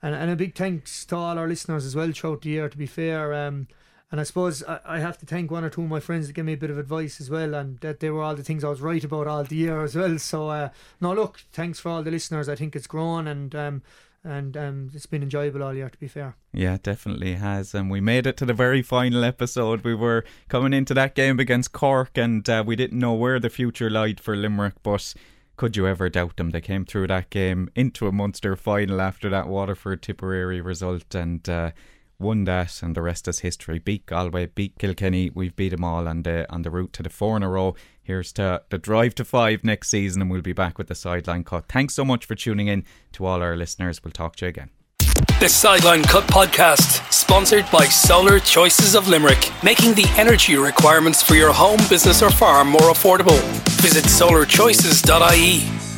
and, and a big thanks to all our listeners as well throughout the year. To be fair, um, and I suppose I, I have to thank one or two of my friends that gave me a bit of advice as well, and that they were all the things I was right about all the year as well. So, uh, no, look, thanks for all the listeners. I think it's grown and um, and um, it's been enjoyable all year. To be fair, yeah, definitely has. And we made it to the very final episode. We were coming into that game against Cork, and uh, we didn't know where the future lied for Limerick, but. Could you ever doubt them? They came through that game into a Munster final after that Waterford Tipperary result, and uh, won that, and the rest is history. Beat Galway, beat Kilkenny, we've beat them all on the on the route to the four in a row. Here's to the drive to five next season, and we'll be back with the sideline cut. Thanks so much for tuning in to all our listeners. We'll talk to you again. The Sideline Cut podcast, sponsored by Solar Choices of Limerick, making the energy requirements for your home, business, or farm more affordable. Visit solarchoices.ie.